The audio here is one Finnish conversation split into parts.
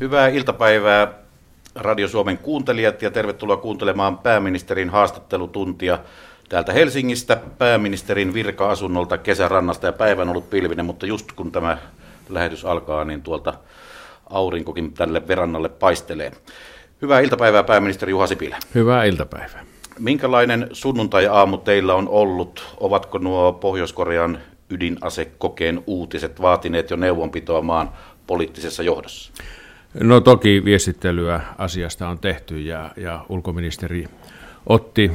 Hyvää iltapäivää Radio Suomen kuuntelijat ja tervetuloa kuuntelemaan pääministerin haastattelutuntia täältä Helsingistä, pääministerin virka-asunnolta kesärannasta ja päivän ollut pilvinen, mutta just kun tämä lähetys alkaa, niin tuolta aurinkokin tälle verannalle paistelee. Hyvää iltapäivää pääministeri Juha Sipilä. Hyvää iltapäivää. Minkälainen sunnuntai-aamu teillä on ollut? Ovatko nuo Pohjois-Korean ydinasekokeen uutiset vaatineet jo neuvonpitoa maan poliittisessa johdossa? No toki viestittelyä asiasta on tehty ja, ja ulkoministeri otti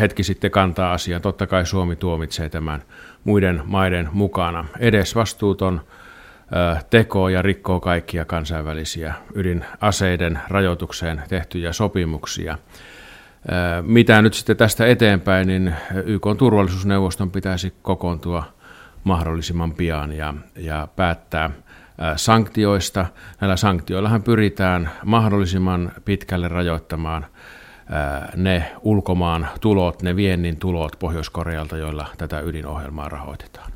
hetki sitten kantaa asiaan. Totta kai Suomi tuomitsee tämän muiden maiden mukana. Edes vastuuton teko ja rikkoo kaikkia kansainvälisiä ydinaseiden rajoitukseen tehtyjä sopimuksia. Mitä nyt sitten tästä eteenpäin, niin YK turvallisuusneuvoston pitäisi kokoontua mahdollisimman pian ja, ja päättää – sanktioista. Näillä sanktioillahan pyritään mahdollisimman pitkälle rajoittamaan ne ulkomaan tulot, ne viennin tulot Pohjois-Korealta, joilla tätä ydinohjelmaa rahoitetaan.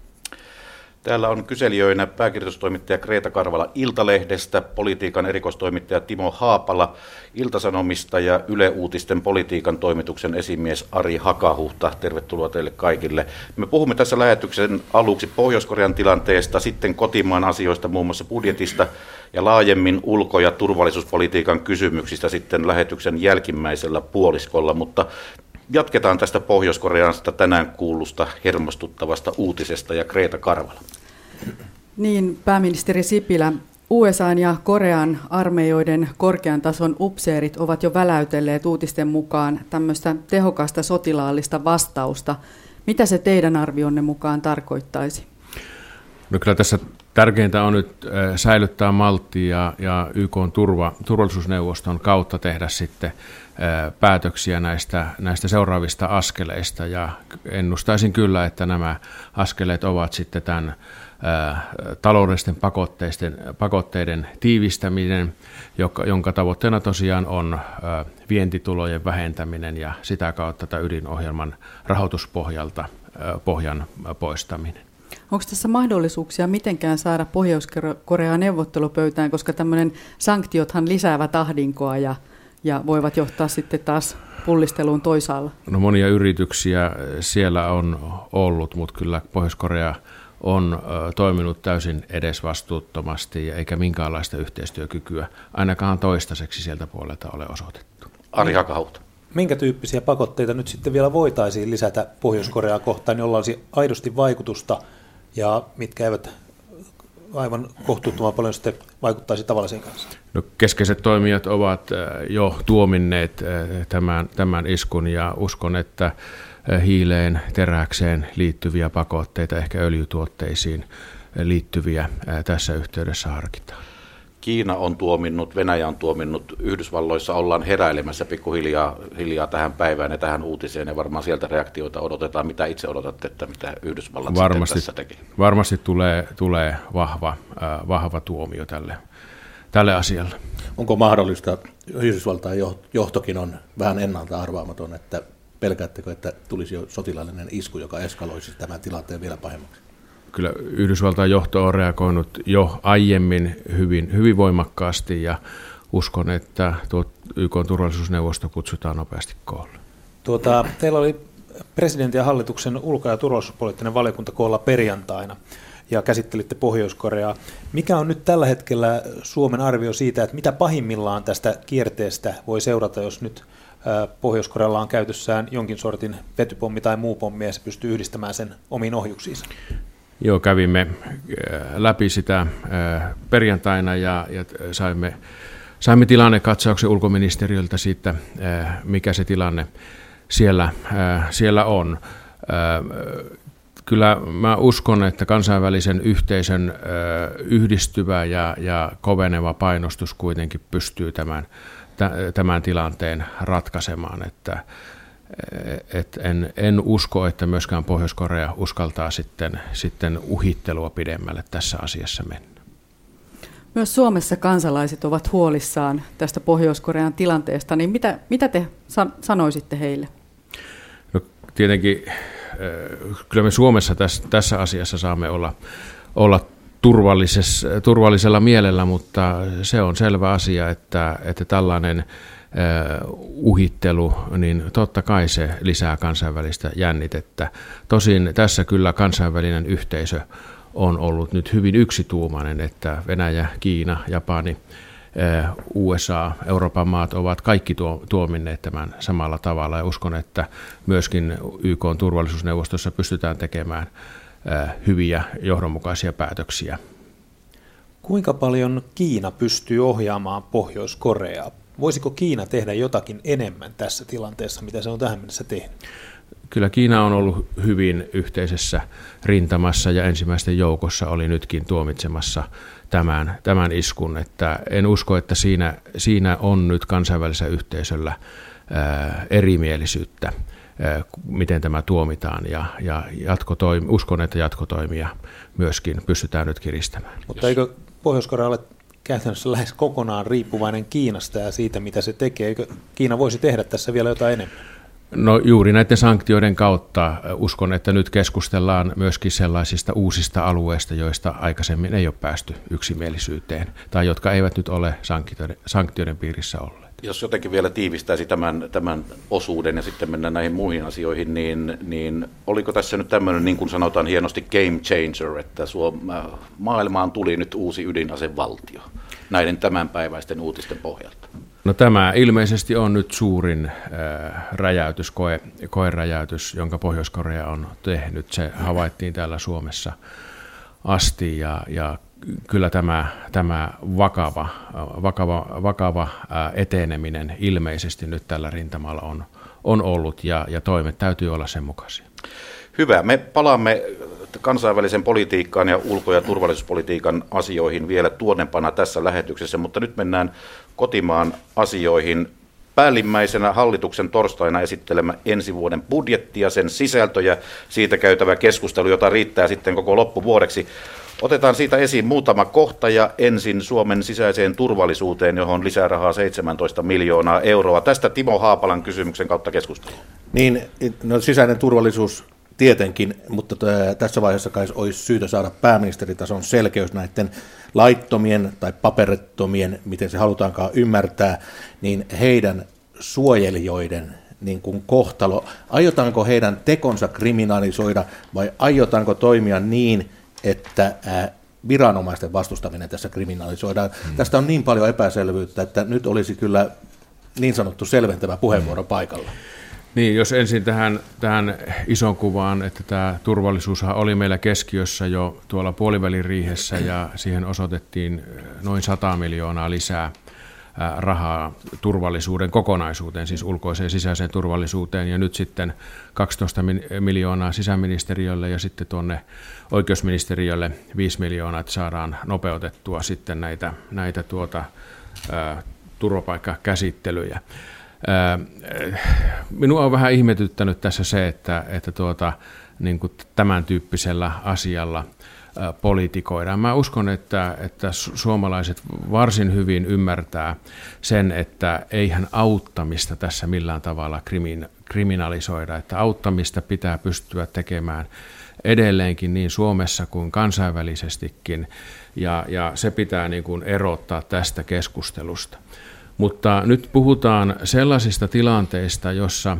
Täällä on kyselijöinä pääkirjoitustoimittaja Kreeta Karvala Iltalehdestä, politiikan erikoistoimittaja Timo Haapala Iltasanomista ja Yle Uutisten politiikan toimituksen esimies Ari Hakahuhta. Tervetuloa teille kaikille. Me puhumme tässä lähetyksen aluksi Pohjois-Korean tilanteesta, sitten kotimaan asioista, muun muassa budjetista ja laajemmin ulko- ja turvallisuuspolitiikan kysymyksistä sitten lähetyksen jälkimmäisellä puoliskolla, mutta Jatketaan tästä Pohjois-Koreasta tänään kuulusta hermostuttavasta uutisesta ja Kreeta Karvala. Niin, pääministeri Sipilä, USA ja Korean armeijoiden korkean tason upseerit ovat jo väläytelleet uutisten mukaan tämmöistä tehokasta sotilaallista vastausta. Mitä se teidän arvionne mukaan tarkoittaisi? No kyllä tässä tärkeintä on nyt säilyttää malttia ja, ja YK turva, turvallisuusneuvoston kautta tehdä sitten päätöksiä näistä, näistä seuraavista askeleista ja ennustaisin kyllä, että nämä askeleet ovat sitten tämän taloudellisten pakotteiden, pakotteiden tiivistäminen, joka, jonka tavoitteena tosiaan on vientitulojen vähentäminen ja sitä kautta tätä ydinohjelman rahoituspohjalta pohjan poistaminen. Onko tässä mahdollisuuksia mitenkään saada Pohjois-Koreaa neuvottelupöytään, koska tämmöinen sanktiothan lisäävät ahdinkoa ja ja voivat johtaa sitten taas pullisteluun toisaalla? No monia yrityksiä siellä on ollut, mutta kyllä Pohjois-Korea on toiminut täysin edesvastuuttomasti eikä minkäänlaista yhteistyökykyä ainakaan toistaiseksi sieltä puolelta ole osoitettu. Ari Hakahauta. Minkä tyyppisiä pakotteita nyt sitten vielä voitaisiin lisätä Pohjois-Koreaa kohtaan, jolla olisi aidosti vaikutusta ja mitkä eivät aivan kohtuuttoman paljon sitten vaikuttaisi tavallisiin kanssa? No, keskeiset toimijat ovat jo tuominneet tämän, tämän iskun ja uskon, että hiileen, teräkseen liittyviä pakotteita, ehkä öljytuotteisiin liittyviä tässä yhteydessä harkitaan. Kiina on tuominnut, Venäjä on tuominnut, Yhdysvalloissa ollaan heräilemässä pikkuhiljaa hiljaa tähän päivään ja tähän uutiseen, ja varmaan sieltä reaktioita odotetaan. Mitä itse odotatte, että mitä Yhdysvallat varmasti, tässä teki? Varmasti tulee, tulee vahva, äh, vahva tuomio tälle, tälle asialle. Onko mahdollista, Yhdysvaltain johtokin on vähän ennalta arvaamaton, että pelkäättekö, että tulisi jo sotilaallinen isku, joka eskaloisi tämän tilanteen vielä pahemmaksi? kyllä Yhdysvaltain johto on reagoinut jo aiemmin hyvin, hyvin voimakkaasti ja uskon, että tuo YK turvallisuusneuvosto kutsutaan nopeasti koolle. Tuota, teillä oli presidentin ja hallituksen ulko- ja turvallisuuspoliittinen valiokunta koolla perjantaina ja käsittelitte Pohjois-Koreaa. Mikä on nyt tällä hetkellä Suomen arvio siitä, että mitä pahimmillaan tästä kierteestä voi seurata, jos nyt Pohjois-Korealla on käytössään jonkin sortin vetypommi tai muu pommi ja se pystyy yhdistämään sen omiin ohjuksiinsa? Joo, kävimme läpi sitä perjantaina ja, ja saimme, saimme tilannekatsauksen ulkoministeriöltä siitä, mikä se tilanne siellä, siellä on. Kyllä mä uskon, että kansainvälisen yhteisön yhdistyvä ja, ja koveneva painostus kuitenkin pystyy tämän, tämän tilanteen ratkaisemaan, että et en, en usko, että myöskään Pohjois-Korea uskaltaa sitten, sitten uhittelua pidemmälle tässä asiassa mennä. Myös Suomessa kansalaiset ovat huolissaan tästä Pohjois-Korean tilanteesta, niin mitä, mitä te sanoisitte heille? No, tietenkin kyllä me Suomessa tässä, tässä asiassa saamme olla, olla turvallisella mielellä, mutta se on selvä asia, että, että tällainen uhittelu, niin totta kai se lisää kansainvälistä jännitettä. Tosin tässä kyllä kansainvälinen yhteisö on ollut nyt hyvin yksituumainen, että Venäjä, Kiina, Japani, USA, Euroopan maat ovat kaikki tuominneet tämän samalla tavalla ja uskon, että myöskin YK turvallisuusneuvostossa pystytään tekemään hyviä johdonmukaisia päätöksiä. Kuinka paljon Kiina pystyy ohjaamaan Pohjois-Koreaa? Voisiko Kiina tehdä jotakin enemmän tässä tilanteessa, mitä se on tähän mennessä tehnyt? Kyllä Kiina on ollut hyvin yhteisessä rintamassa ja ensimmäisten joukossa oli nytkin tuomitsemassa tämän, tämän iskun. Että en usko, että siinä, siinä on nyt kansainvälisellä yhteisöllä ää, erimielisyyttä, miten tämä tuomitaan. Ja, ja jatkotoimi, uskon, että jatkotoimia myöskin pystytään nyt kiristämään. Mutta eikö Pohjois-Korea ole käytännössä lähes kokonaan riippuvainen Kiinasta ja siitä, mitä se tekee? Eikö Kiina voisi tehdä tässä vielä jotain enemmän? No juuri näiden sanktioiden kautta uskon, että nyt keskustellaan myöskin sellaisista uusista alueista, joista aikaisemmin ei ole päästy yksimielisyyteen tai jotka eivät nyt ole sanktioiden, sanktioiden piirissä olleet. Jos jotenkin vielä tiivistäisi tämän, tämän osuuden ja sitten mennään näihin muihin asioihin, niin, niin oliko tässä nyt tämmöinen, niin kuin sanotaan hienosti, game changer, että Suom- äh, maailmaan tuli nyt uusi ydinasevaltio näiden tämänpäiväisten uutisten pohjalta? No tämä ilmeisesti on nyt suurin äh, räjäytys, koe, koeräjäytys, jonka Pohjois-Korea on tehnyt. Se havaittiin täällä Suomessa asti ja, ja kyllä tämä, tämä vakava, vakava, vakava eteneminen ilmeisesti nyt tällä rintamalla on, on ollut ja, ja toimet täytyy olla sen mukaisia. Hyvä. Me palaamme kansainvälisen politiikkaan ja ulko- ja turvallisuuspolitiikan asioihin vielä tuonnepana tässä lähetyksessä, mutta nyt mennään kotimaan asioihin. Päällimmäisenä hallituksen torstaina esittelemä ensi vuoden budjetti ja sen sisältö ja siitä käytävä keskustelu, jota riittää sitten koko loppuvuodeksi. Otetaan siitä esiin muutama kohta ja ensin Suomen sisäiseen turvallisuuteen, johon lisää rahaa 17 miljoonaa euroa. Tästä Timo Haapalan kysymyksen kautta keskustelu. Niin, no, sisäinen turvallisuus tietenkin, mutta tässä vaiheessa kai olisi syytä saada pääministeritason selkeys näiden laittomien tai paperettomien, miten se halutaankaan ymmärtää, niin heidän suojelijoiden niin kuin kohtalo. Aiotaanko heidän tekonsa kriminalisoida vai aiotaanko toimia niin, että viranomaisten vastustaminen tässä kriminalisoidaan? Hmm. Tästä on niin paljon epäselvyyttä, että nyt olisi kyllä niin sanottu selventävä puheenvuoro hmm. paikalla. Niin, jos ensin tähän, tähän ison kuvaan, että tämä turvallisuus oli meillä keskiössä jo tuolla puoliväliriihessä ja siihen osoitettiin noin 100 miljoonaa lisää rahaa turvallisuuden kokonaisuuteen, siis ulkoiseen ja sisäiseen turvallisuuteen, ja nyt sitten 12 miljoonaa sisäministeriölle ja sitten tuonne oikeusministeriölle 5 miljoonaa, että saadaan nopeutettua sitten näitä, näitä tuota, turvapaikkakäsittelyjä. Minua on vähän ihmetyttänyt tässä se, että, että tuota, niin kuin tämän tyyppisellä asialla politikoidaan. Mä uskon, että, että suomalaiset varsin hyvin ymmärtää sen, että eihän auttamista tässä millään tavalla krimin, kriminalisoida, että auttamista pitää pystyä tekemään edelleenkin niin Suomessa kuin kansainvälisestikin, ja, ja se pitää niin kuin erottaa tästä keskustelusta. Mutta nyt puhutaan sellaisista tilanteista, jossa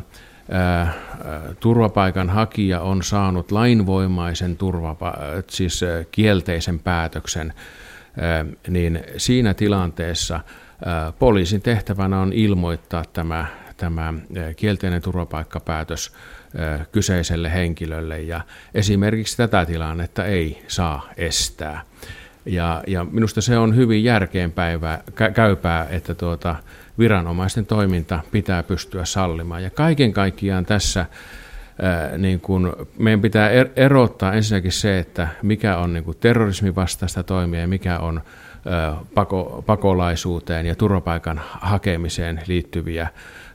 turvapaikan hakija on saanut lainvoimaisen turvapa- siis kielteisen päätöksen, niin siinä tilanteessa poliisin tehtävänä on ilmoittaa tämä, tämä kielteinen turvapaikkapäätös kyseiselle henkilölle ja esimerkiksi tätä tilannetta ei saa estää. Ja, ja minusta se on hyvin järkeenpäivää, käypää, että tuota, viranomaisten toiminta pitää pystyä sallimaan. Ja kaiken kaikkiaan tässä ää, niin kun meidän pitää er, erottaa ensinnäkin se, että mikä on niin terrorismin vastaista toimia ja mikä on ää, pako, pakolaisuuteen ja turvapaikan hakemiseen liittyviä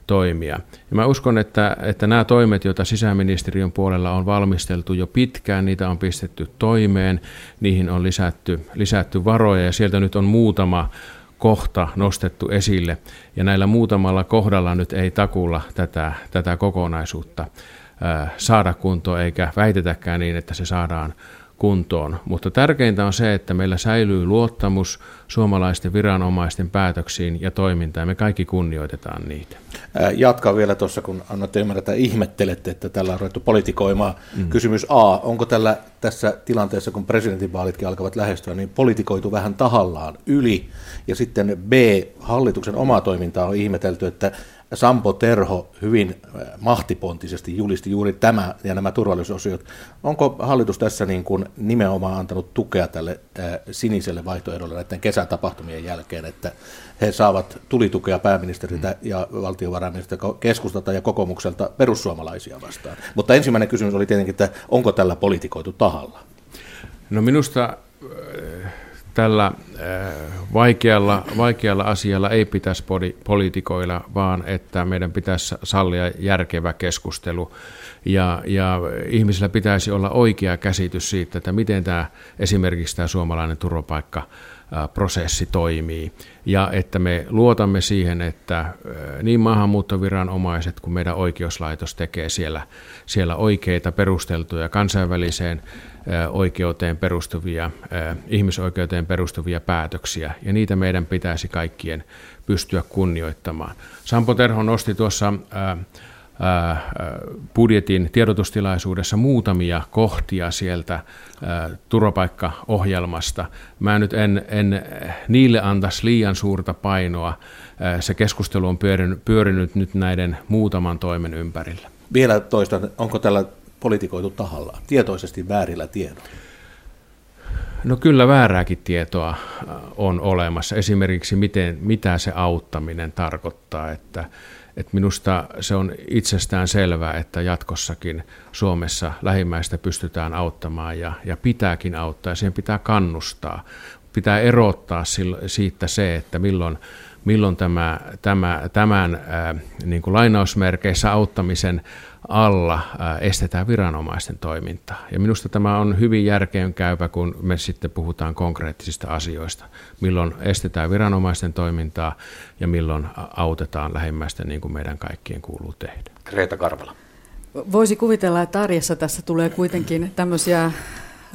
toimia. Ja mä uskon, että, että nämä toimet, joita sisäministeriön puolella on valmisteltu jo pitkään, niitä on pistetty toimeen, niihin on lisätty, lisätty varoja ja sieltä nyt on muutama kohta nostettu esille. Ja näillä muutamalla kohdalla nyt ei takulla tätä, tätä kokonaisuutta saada kuntoon, eikä väitetäkään niin, että se saadaan kuntoon. Mutta tärkeintä on se, että meillä säilyy luottamus suomalaisten viranomaisten päätöksiin ja toimintaan. Me kaikki kunnioitetaan niitä. Jatkaa vielä tuossa, kun annatte ymmärrä, että ihmettelette, että tällä on ruvettu politikoimaan. Mm. Kysymys A, onko tällä tässä tilanteessa, kun presidentinvaalitkin alkavat lähestyä, niin politikoitu vähän tahallaan yli? Ja sitten B, hallituksen omaa toimintaa on ihmetelty, että Sampo Terho hyvin äh, mahtipontisesti julisti juuri tämä ja nämä turvallisuusosiot. Onko hallitus tässä niin kuin nimenomaan antanut tukea tälle äh, siniselle vaihtoehdolle näiden kesätapahtumien jälkeen, että he saavat tulitukea pääministeriltä mm. ja valtiovarainministeriltä keskustalta ja kokoomukselta perussuomalaisia vastaan? Mutta ensimmäinen kysymys oli tietenkin, että onko tällä politikoitu tahalla? No minusta tällä äh, vaikealla, vaikealla asialla ei pitäisi poliitikoilla, vaan että meidän pitäisi sallia järkevä keskustelu. Ja, ja ihmisillä pitäisi olla oikea käsitys siitä, että miten tämä, esimerkiksi tämä suomalainen turvapaikka prosessi toimii ja että me luotamme siihen, että niin maahanmuuttoviranomaiset kuin meidän oikeuslaitos tekee siellä, siellä oikeita perusteltuja kansainväliseen oikeuteen perustuvia, ihmisoikeuteen perustuvia päätöksiä, ja niitä meidän pitäisi kaikkien pystyä kunnioittamaan. Sampo Terho nosti tuossa budjetin tiedotustilaisuudessa muutamia kohtia sieltä turvapaikkaohjelmasta. Mä nyt en, en niille antaisi liian suurta painoa. Se keskustelu on pyörinyt, pyörinyt nyt näiden muutaman toimen ympärillä. Vielä toista, onko tällä politikoitu tahalla, tietoisesti väärillä tiedoilla? No kyllä väärääkin tietoa on olemassa. Esimerkiksi miten, mitä se auttaminen tarkoittaa, että et minusta se on itsestään selvää, että jatkossakin Suomessa lähimmäistä pystytään auttamaan ja, ja pitääkin auttaa ja siihen pitää kannustaa. Pitää erottaa siitä se, että milloin, milloin tämä, tämä, tämän ää, niin kuin lainausmerkeissä auttamisen alla estetään viranomaisten toimintaa. Ja minusta tämä on hyvin järkeenkäypä, kun me sitten puhutaan konkreettisista asioista. Milloin estetään viranomaisten toimintaa ja milloin autetaan lähimmäisten niin kuin meidän kaikkien kuuluu tehdä. Reeta Karvala. Voisi kuvitella, että arjessa tässä tulee kuitenkin tämmöisiä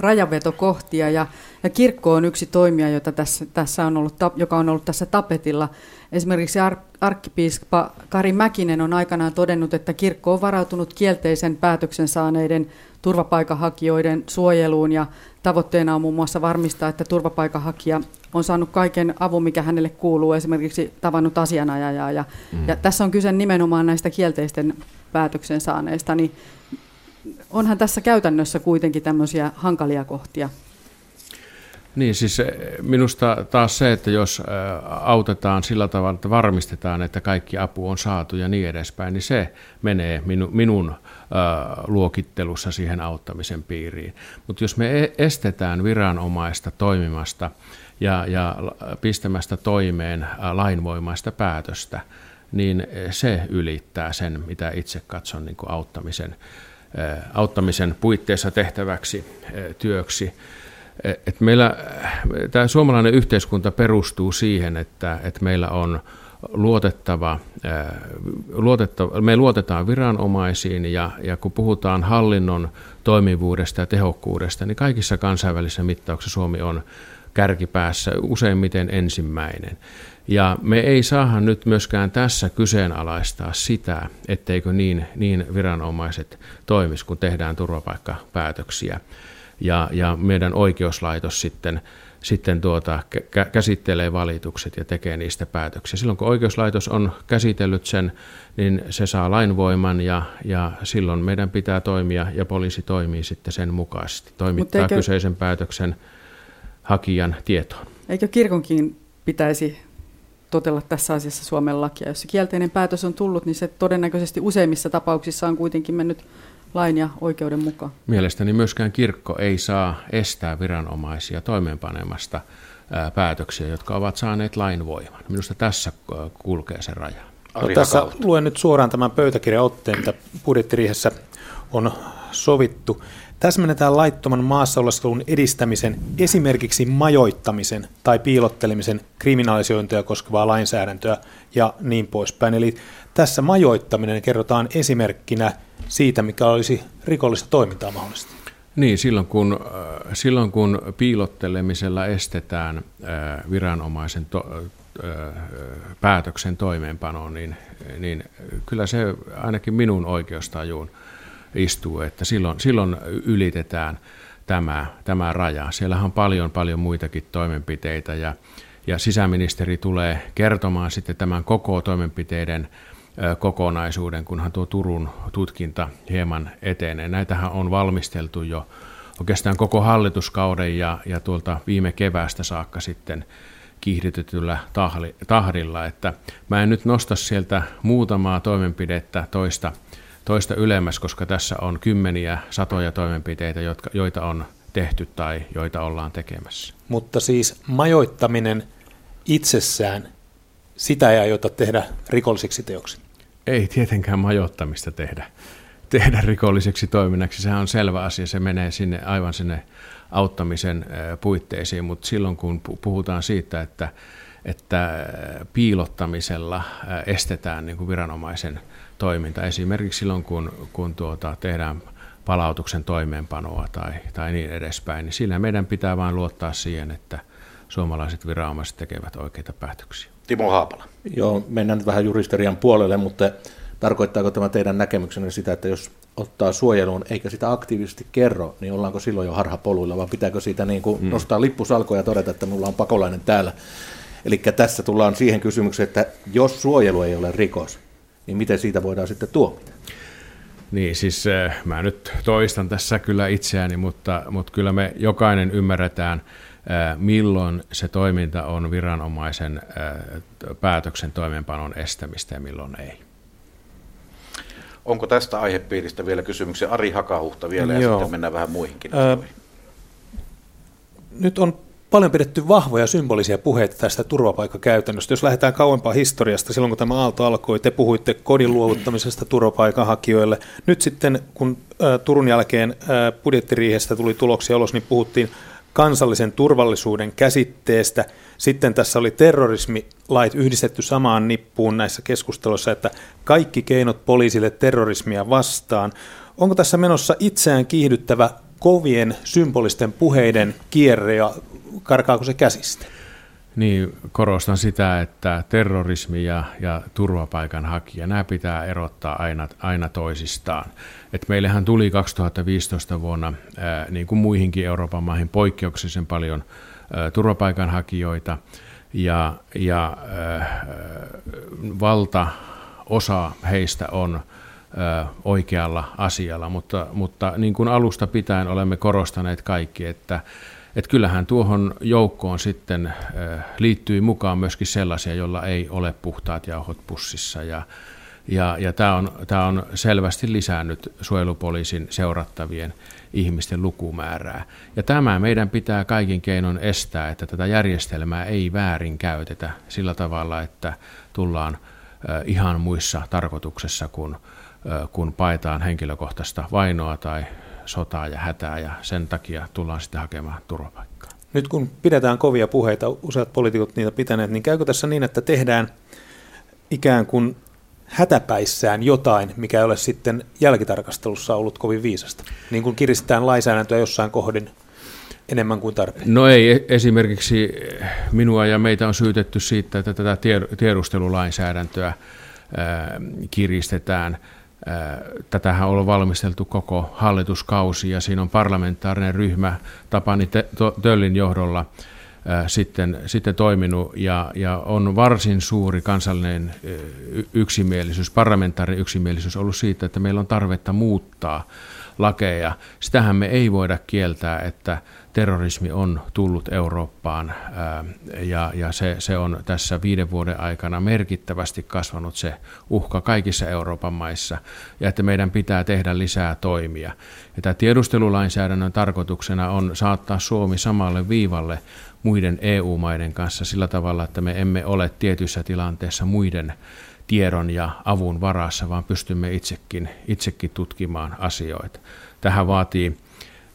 rajavetokohtia ja, ja kirkko on yksi toimija, jota tässä, tässä on ollut, joka on ollut tässä tapetilla. Esimerkiksi ar- arkkipiispa Kari Mäkinen on aikanaan todennut, että kirkko on varautunut kielteisen päätöksen saaneiden turvapaikanhakijoiden suojeluun ja tavoitteena on muun muassa varmistaa, että turvapaikanhakija on saanut kaiken avun, mikä hänelle kuuluu, esimerkiksi tavannut asianajajaa. Ja, mm. ja tässä on kyse nimenomaan näistä kielteisten päätöksen saaneista, niin onhan tässä käytännössä kuitenkin tämmöisiä hankalia kohtia. Niin, siis eh, minusta taas se, että jos eh, autetaan sillä tavalla, että varmistetaan, että kaikki apu on saatu ja niin edespäin, niin se menee minu, minun eh, luokittelussa siihen auttamisen piiriin. Mutta jos me e-, estetään viranomaista toimimasta ja, ja pistämästä toimeen lainvoimaista päätöstä, niin se ylittää sen, mitä itse katson niin auttamisen auttamisen puitteissa tehtäväksi työksi. Et meillä, tämä suomalainen yhteiskunta perustuu siihen, että, että meillä on luotettava, luotettava, me luotetaan viranomaisiin ja, ja kun puhutaan hallinnon toimivuudesta ja tehokkuudesta, niin kaikissa kansainvälisissä mittauksissa Suomi on kärkipäässä useimmiten ensimmäinen. Ja me ei saada nyt myöskään tässä kyseenalaistaa sitä, etteikö niin, niin viranomaiset toimisi, kun tehdään turvapaikkapäätöksiä. Ja, ja meidän oikeuslaitos sitten, sitten tuota, käsittelee valitukset ja tekee niistä päätöksiä. Silloin kun oikeuslaitos on käsitellyt sen, niin se saa lainvoiman ja, ja silloin meidän pitää toimia ja poliisi toimii sitten sen mukaisesti. Toimittaa eikö, kyseisen päätöksen hakijan tietoon. Eikö kirkonkin pitäisi totella tässä asiassa Suomen lakia. Jos se kielteinen päätös on tullut, niin se todennäköisesti useimmissa tapauksissa on kuitenkin mennyt lain ja oikeuden mukaan. Mielestäni myöskään kirkko ei saa estää viranomaisia toimeenpanemasta päätöksiä, jotka ovat saaneet lain voiman. Minusta tässä kulkee se raja. No, tässä luen nyt suoraan tämän pöytäkirjaotteen, mitä budjettiriihessä on sovittu. Täsmennetään laittoman maassa oleskelun edistämisen, esimerkiksi majoittamisen tai piilottelemisen kriminalisointia koskevaa lainsäädäntöä ja niin poispäin. Eli tässä majoittaminen kerrotaan esimerkkinä siitä, mikä olisi rikollista toimintaa mahdollista. Niin, silloin kun, silloin kun piilottelemisella estetään viranomaisen to, päätöksen toimeenpano, niin, niin kyllä se ainakin minun oikeustajuun istuu, että silloin, silloin ylitetään tämä, tämä raja. Siellähän on paljon, paljon muitakin toimenpiteitä ja, ja sisäministeri tulee kertomaan sitten tämän koko toimenpiteiden kokonaisuuden, kunhan tuo Turun tutkinta hieman etenee. Näitähän on valmisteltu jo oikeastaan koko hallituskauden ja, ja tuolta viime keväästä saakka sitten kiihdytetyllä tahdilla, että mä en nyt nosta sieltä muutamaa toimenpidettä toista, toista ylemmäs, koska tässä on kymmeniä, satoja toimenpiteitä, jotka, joita on tehty tai joita ollaan tekemässä. Mutta siis majoittaminen itsessään, sitä ei aiota tehdä rikollisiksi teoksi? Ei tietenkään majoittamista tehdä, tehdä rikolliseksi toiminnaksi. Sehän on selvä asia, se menee sinne aivan sinne auttamisen puitteisiin, mutta silloin kun puhutaan siitä, että, että piilottamisella estetään niin kuin viranomaisen toiminta, esimerkiksi silloin kun, kun tuota, tehdään palautuksen toimeenpanoa tai, tai niin edespäin, niin sillä meidän pitää vain luottaa siihen, että suomalaiset viranomaiset tekevät oikeita päätöksiä. Timo Haapala. Joo, mennään nyt vähän juristerian puolelle, mutta tarkoittaako tämä teidän näkemyksenne sitä, että jos ottaa suojeluun eikä sitä aktiivisesti kerro, niin ollaanko silloin jo harhapoluilla, vai pitääkö siitä niin kuin mm. nostaa lippusalkoja ja todeta, että minulla on pakolainen täällä. Eli tässä tullaan siihen kysymykseen, että jos suojelu ei ole rikos, niin miten siitä voidaan sitten tuomita? Niin, siis äh, mä nyt toistan tässä kyllä itseäni, mutta, mutta kyllä me jokainen ymmärretään, äh, milloin se toiminta on viranomaisen äh, päätöksen toimeenpanon estämistä ja milloin ei. Onko tästä aihepiiristä vielä kysymyksiä? Ari Hakahuhta vielä ja Joo. sitten mennään vähän muihinkin Ö, Nyt on paljon pidetty vahvoja symbolisia puheita tästä turvapaikkakäytännöstä. Jos lähdetään kauempaa historiasta, silloin kun tämä aalto alkoi, te puhuitte kodin luovuttamisesta turvapaikanhakijoille. Nyt sitten, kun Turun jälkeen budjettiriihestä tuli tuloksia ulos, niin puhuttiin kansallisen turvallisuuden käsitteestä. Sitten tässä oli terrorismilait yhdistetty samaan nippuun näissä keskusteluissa, että kaikki keinot poliisille terrorismia vastaan. Onko tässä menossa itseään kiihdyttävä kovien symbolisten puheiden kierre ja karkaako se käsistä? Niin, korostan sitä, että terrorismi ja, ja turvapaikanhakija, nämä pitää erottaa aina, aina toisistaan. Et meillähän tuli 2015 vuonna, ää, niin kuin muihinkin Euroopan maihin, poikkeuksellisen paljon ää, turvapaikanhakijoita, ja, ja ää, valta osa heistä on oikealla asialla, mutta, mutta niin kuin alusta pitäen olemme korostaneet kaikki, että et kyllähän tuohon joukkoon sitten liittyy mukaan myöskin sellaisia, joilla ei ole puhtaat jauhot pussissa. Ja, ja, ja tämä on, tää on selvästi lisännyt suojelupoliisin seurattavien ihmisten lukumäärää. Ja tämä meidän pitää kaikin keinon estää, että tätä järjestelmää ei väärin käytetä sillä tavalla, että tullaan ihan muissa tarkoituksessa, äh, kun paetaan henkilökohtaista vainoa tai sotaa ja hätää ja sen takia tullaan sitten hakemaan turvapaikkaa. Nyt kun pidetään kovia puheita, useat poliitikot niitä pitäneet, niin käykö tässä niin, että tehdään ikään kuin hätäpäissään jotain, mikä ei ole sitten jälkitarkastelussa ollut kovin viisasta? Niin kuin kiristetään lainsäädäntöä jossain kohdin enemmän kuin tarpeen? No ei, e- esimerkiksi minua ja meitä on syytetty siitä, että tätä tiedustelulainsäädäntöä kiristetään – Tätähän on valmisteltu koko hallituskausi ja siinä on parlamentaarinen ryhmä Tapani Töllin johdolla sitten, sitten toiminut ja, ja on varsin suuri kansallinen yksimielisyys, parlamentaarinen yksimielisyys ollut siitä, että meillä on tarvetta muuttaa lakeja. Sitähän me ei voida kieltää, että terrorismi on tullut Eurooppaan ja, ja se, se on tässä viiden vuoden aikana merkittävästi kasvanut se uhka kaikissa Euroopan maissa ja että meidän pitää tehdä lisää toimia. Ja tämä tiedustelulainsäädännön tarkoituksena on saattaa Suomi samalle viivalle muiden EU-maiden kanssa sillä tavalla, että me emme ole tietyissä tilanteissa muiden tiedon ja avun varassa, vaan pystymme itsekin, itsekin tutkimaan asioita. Tähän vaatii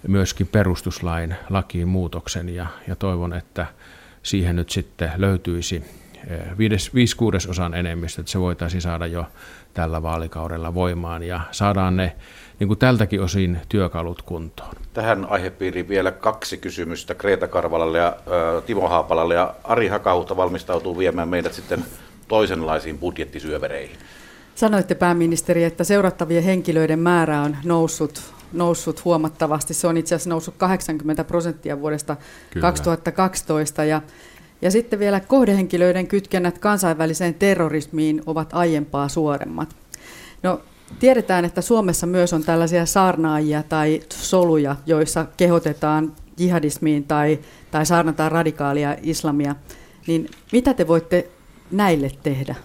myöskin perustuslain lakiin muutoksen ja, ja toivon, että siihen nyt sitten löytyisi viisi kuudesosan enemmistö, että se voitaisiin saada jo tällä vaalikaudella voimaan ja saadaan ne niin kuin tältäkin osin työkalut kuntoon. Tähän aihepiiriin vielä kaksi kysymystä Kreeta Karvalalle ja äh, Timo Haapalalle ja Ari Hakahuhta valmistautuu viemään meidät sitten toisenlaisiin budjettisyövereihin. Sanoitte pääministeri, että seurattavien henkilöiden määrä on noussut, noussut huomattavasti. Se on itse asiassa noussut 80 prosenttia vuodesta Kyllä. 2012 ja ja sitten vielä kohdehenkilöiden kytkennät kansainväliseen terrorismiin ovat aiempaa suoremmat. No, tiedetään, että Suomessa myös on tällaisia saarnaajia tai soluja, joissa kehotetaan jihadismiin tai, tai saarnataan radikaalia islamia. Niin mitä te voitte näille tehdä?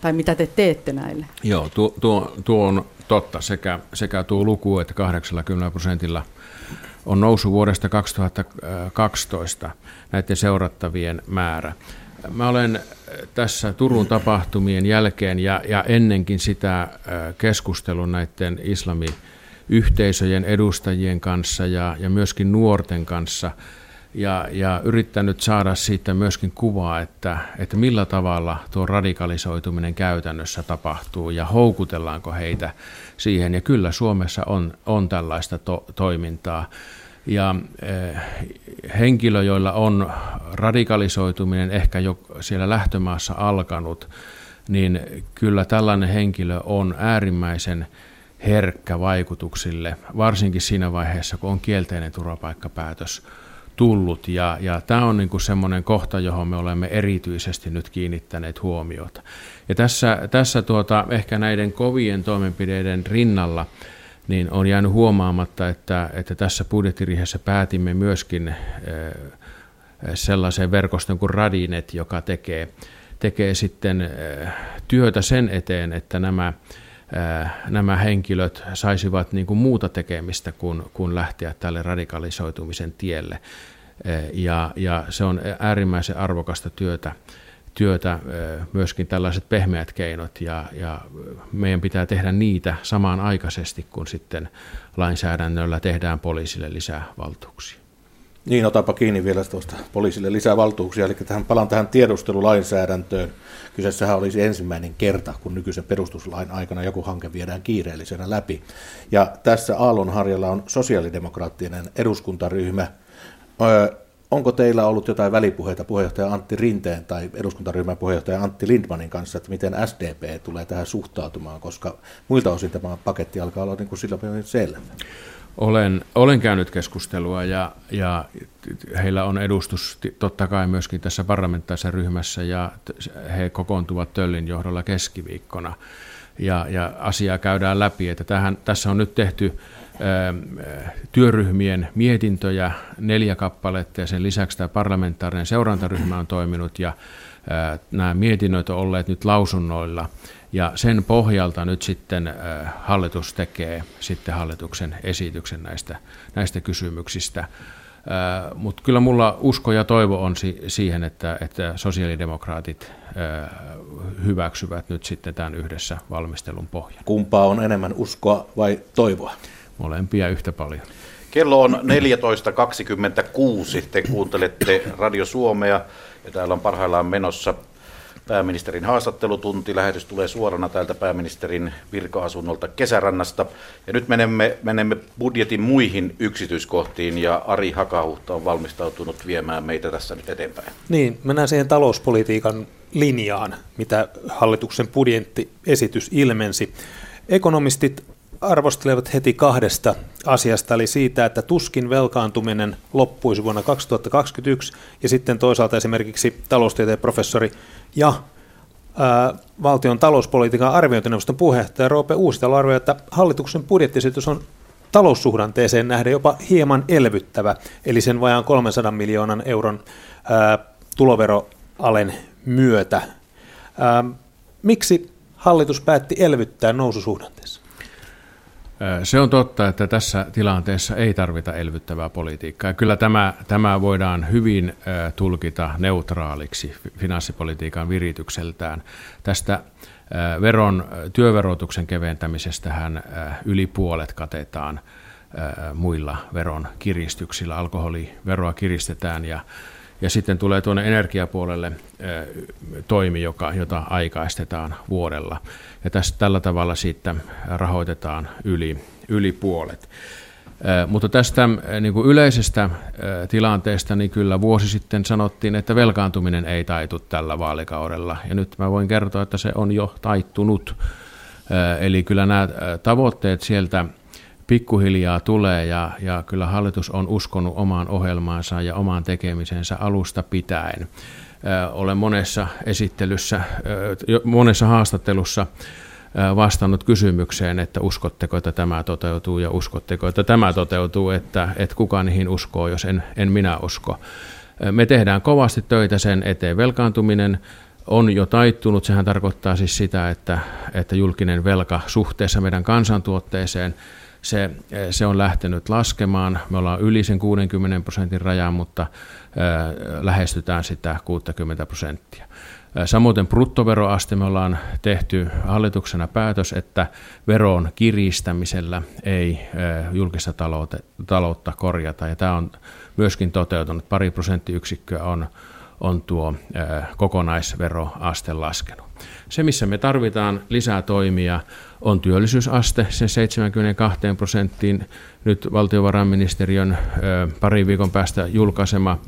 Tai mitä te teette näille? Joo, tuo, tuo, tuo on totta. Sekä, sekä tuo luku, että 80 prosentilla on noussut vuodesta 2012 näiden seurattavien määrä. Mä olen tässä Turun tapahtumien jälkeen ja, ja ennenkin sitä äh, keskustelun näiden islamiyhteisöjen edustajien kanssa ja, ja myöskin nuorten kanssa – ja, ja yrittänyt saada siitä myöskin kuvaa, että, että millä tavalla tuo radikalisoituminen käytännössä tapahtuu ja houkutellaanko heitä siihen. Ja kyllä Suomessa on, on tällaista to, toimintaa. Ja eh, henkilö, joilla on radikalisoituminen ehkä jo siellä lähtömaassa alkanut, niin kyllä tällainen henkilö on äärimmäisen herkkä vaikutuksille, varsinkin siinä vaiheessa, kun on kielteinen turvapaikkapäätös tullut. Ja, ja tämä on niin kuin semmoinen kohta, johon me olemme erityisesti nyt kiinnittäneet huomiota. Ja tässä, tässä tuota, ehkä näiden kovien toimenpideiden rinnalla niin on jäänyt huomaamatta, että, että tässä budjettiriihessä päätimme myöskin eh, sellaisen verkoston kuin Radinet, joka tekee, tekee sitten eh, työtä sen eteen, että nämä nämä henkilöt saisivat niin kuin muuta tekemistä kuin, kuin lähteä tälle radikalisoitumisen tielle. Ja, ja se on äärimmäisen arvokasta työtä, työtä myöskin tällaiset pehmeät keinot, ja, ja meidän pitää tehdä niitä samaan aikaisesti, kun sitten lainsäädännöllä tehdään poliisille lisää valtuuksia. Niin, otapa kiinni vielä tuosta poliisille lisää valtuuksia, eli tähän, palaan tähän tiedustelulainsäädäntöön. Kyseessähän olisi ensimmäinen kerta, kun nykyisen perustuslain aikana joku hanke viedään kiireellisenä läpi. Ja tässä Aallonharjalla on sosiaalidemokraattinen eduskuntaryhmä. Öö, onko teillä ollut jotain välipuheita puheenjohtaja Antti Rinteen tai eduskuntaryhmän puheenjohtaja Antti Lindmanin kanssa, että miten SDP tulee tähän suhtautumaan, koska muilta osin tämä paketti alkaa olla niin kuin sillä selvä? Olen, olen käynyt keskustelua ja, ja heillä on edustus totta kai myöskin tässä parlamentaarisessa ryhmässä ja he kokoontuvat Töllin johdolla keskiviikkona ja, ja asiaa käydään läpi. Että tähän, tässä on nyt tehty työryhmien mietintöjä neljä kappaletta ja sen lisäksi tämä parlamentaarinen seurantaryhmä on toiminut ja nämä mietinnöt on olleet nyt lausunnoilla ja sen pohjalta nyt sitten hallitus tekee sitten hallituksen esityksen näistä, näistä kysymyksistä. Mutta kyllä mulla usko ja toivo on siihen, että, että sosiaalidemokraatit hyväksyvät nyt sitten tämän yhdessä valmistelun pohjan. Kumpaa on enemmän uskoa vai toivoa? Molempia yhtä paljon. Kello on 14.26. Te kuuntelette Radio Suomea ja täällä on parhaillaan menossa pääministerin haastattelutunti. Lähetys tulee suorana täältä pääministerin virka-asunnolta Kesärannasta. Ja nyt menemme, menemme budjetin muihin yksityiskohtiin ja Ari Hakahuhta on valmistautunut viemään meitä tässä nyt eteenpäin. Niin, mennään siihen talouspolitiikan linjaan, mitä hallituksen budjettiesitys ilmensi. Ekonomistit arvostelevat heti kahdesta asiasta, eli siitä, että tuskin velkaantuminen loppuisi vuonna 2021, ja sitten toisaalta esimerkiksi taloustieteen professori ja ää, valtion talouspolitiikan arviointineuvoston puheenjohtaja Roope Uusitalo arvioi, että hallituksen budjettisitys on taloussuhdanteeseen nähden jopa hieman elvyttävä, eli sen vajaan 300 miljoonan euron ää, tuloveroalen myötä. Ää, miksi hallitus päätti elvyttää noususuhdanteessa? Se on totta, että tässä tilanteessa ei tarvita elvyttävää politiikkaa. Kyllä tämä, tämä voidaan hyvin tulkita neutraaliksi finanssipolitiikan viritykseltään. Tästä veron, työverotuksen keventämisestähän yli puolet katetaan muilla veron kiristyksillä. Alkoholiveroa kiristetään ja, ja sitten tulee tuonne energiapuolelle toimi, joka, jota aikaistetaan vuodella. Ja tässä, tällä tavalla siitä rahoitetaan yli, yli puolet. Mutta tästä niin kuin yleisestä tilanteesta, niin kyllä vuosi sitten sanottiin, että velkaantuminen ei taitu tällä vaalikaudella. Ja nyt mä voin kertoa, että se on jo taittunut. Eli kyllä nämä tavoitteet sieltä pikkuhiljaa tulee ja, ja kyllä hallitus on uskonut omaan ohjelmaansa ja omaan tekemisensä alusta pitäen. Olen monessa esittelyssä, monessa haastattelussa vastannut kysymykseen, että uskotteko, että tämä toteutuu ja uskotteko, että tämä toteutuu, että, että kuka niihin uskoo, jos en, en minä usko. Me tehdään kovasti töitä sen eteen. Velkaantuminen on jo taittunut. Sehän tarkoittaa siis sitä, että, että julkinen velka suhteessa meidän kansantuotteeseen se, se on lähtenyt laskemaan. Me ollaan yli sen 60 prosentin rajan, mutta lähestytään sitä 60 prosenttia. Samoin bruttoveroaste me ollaan tehty hallituksena päätös, että veron kiristämisellä ei julkista taloutta korjata. Ja tämä on myöskin toteutunut. Pari prosenttiyksikköä on, on tuo kokonaisveroaste laskenut. Se, missä me tarvitaan lisää toimia, on työllisyysaste sen 72 prosenttiin. Nyt valtiovarainministeriön pari viikon päästä julkaisema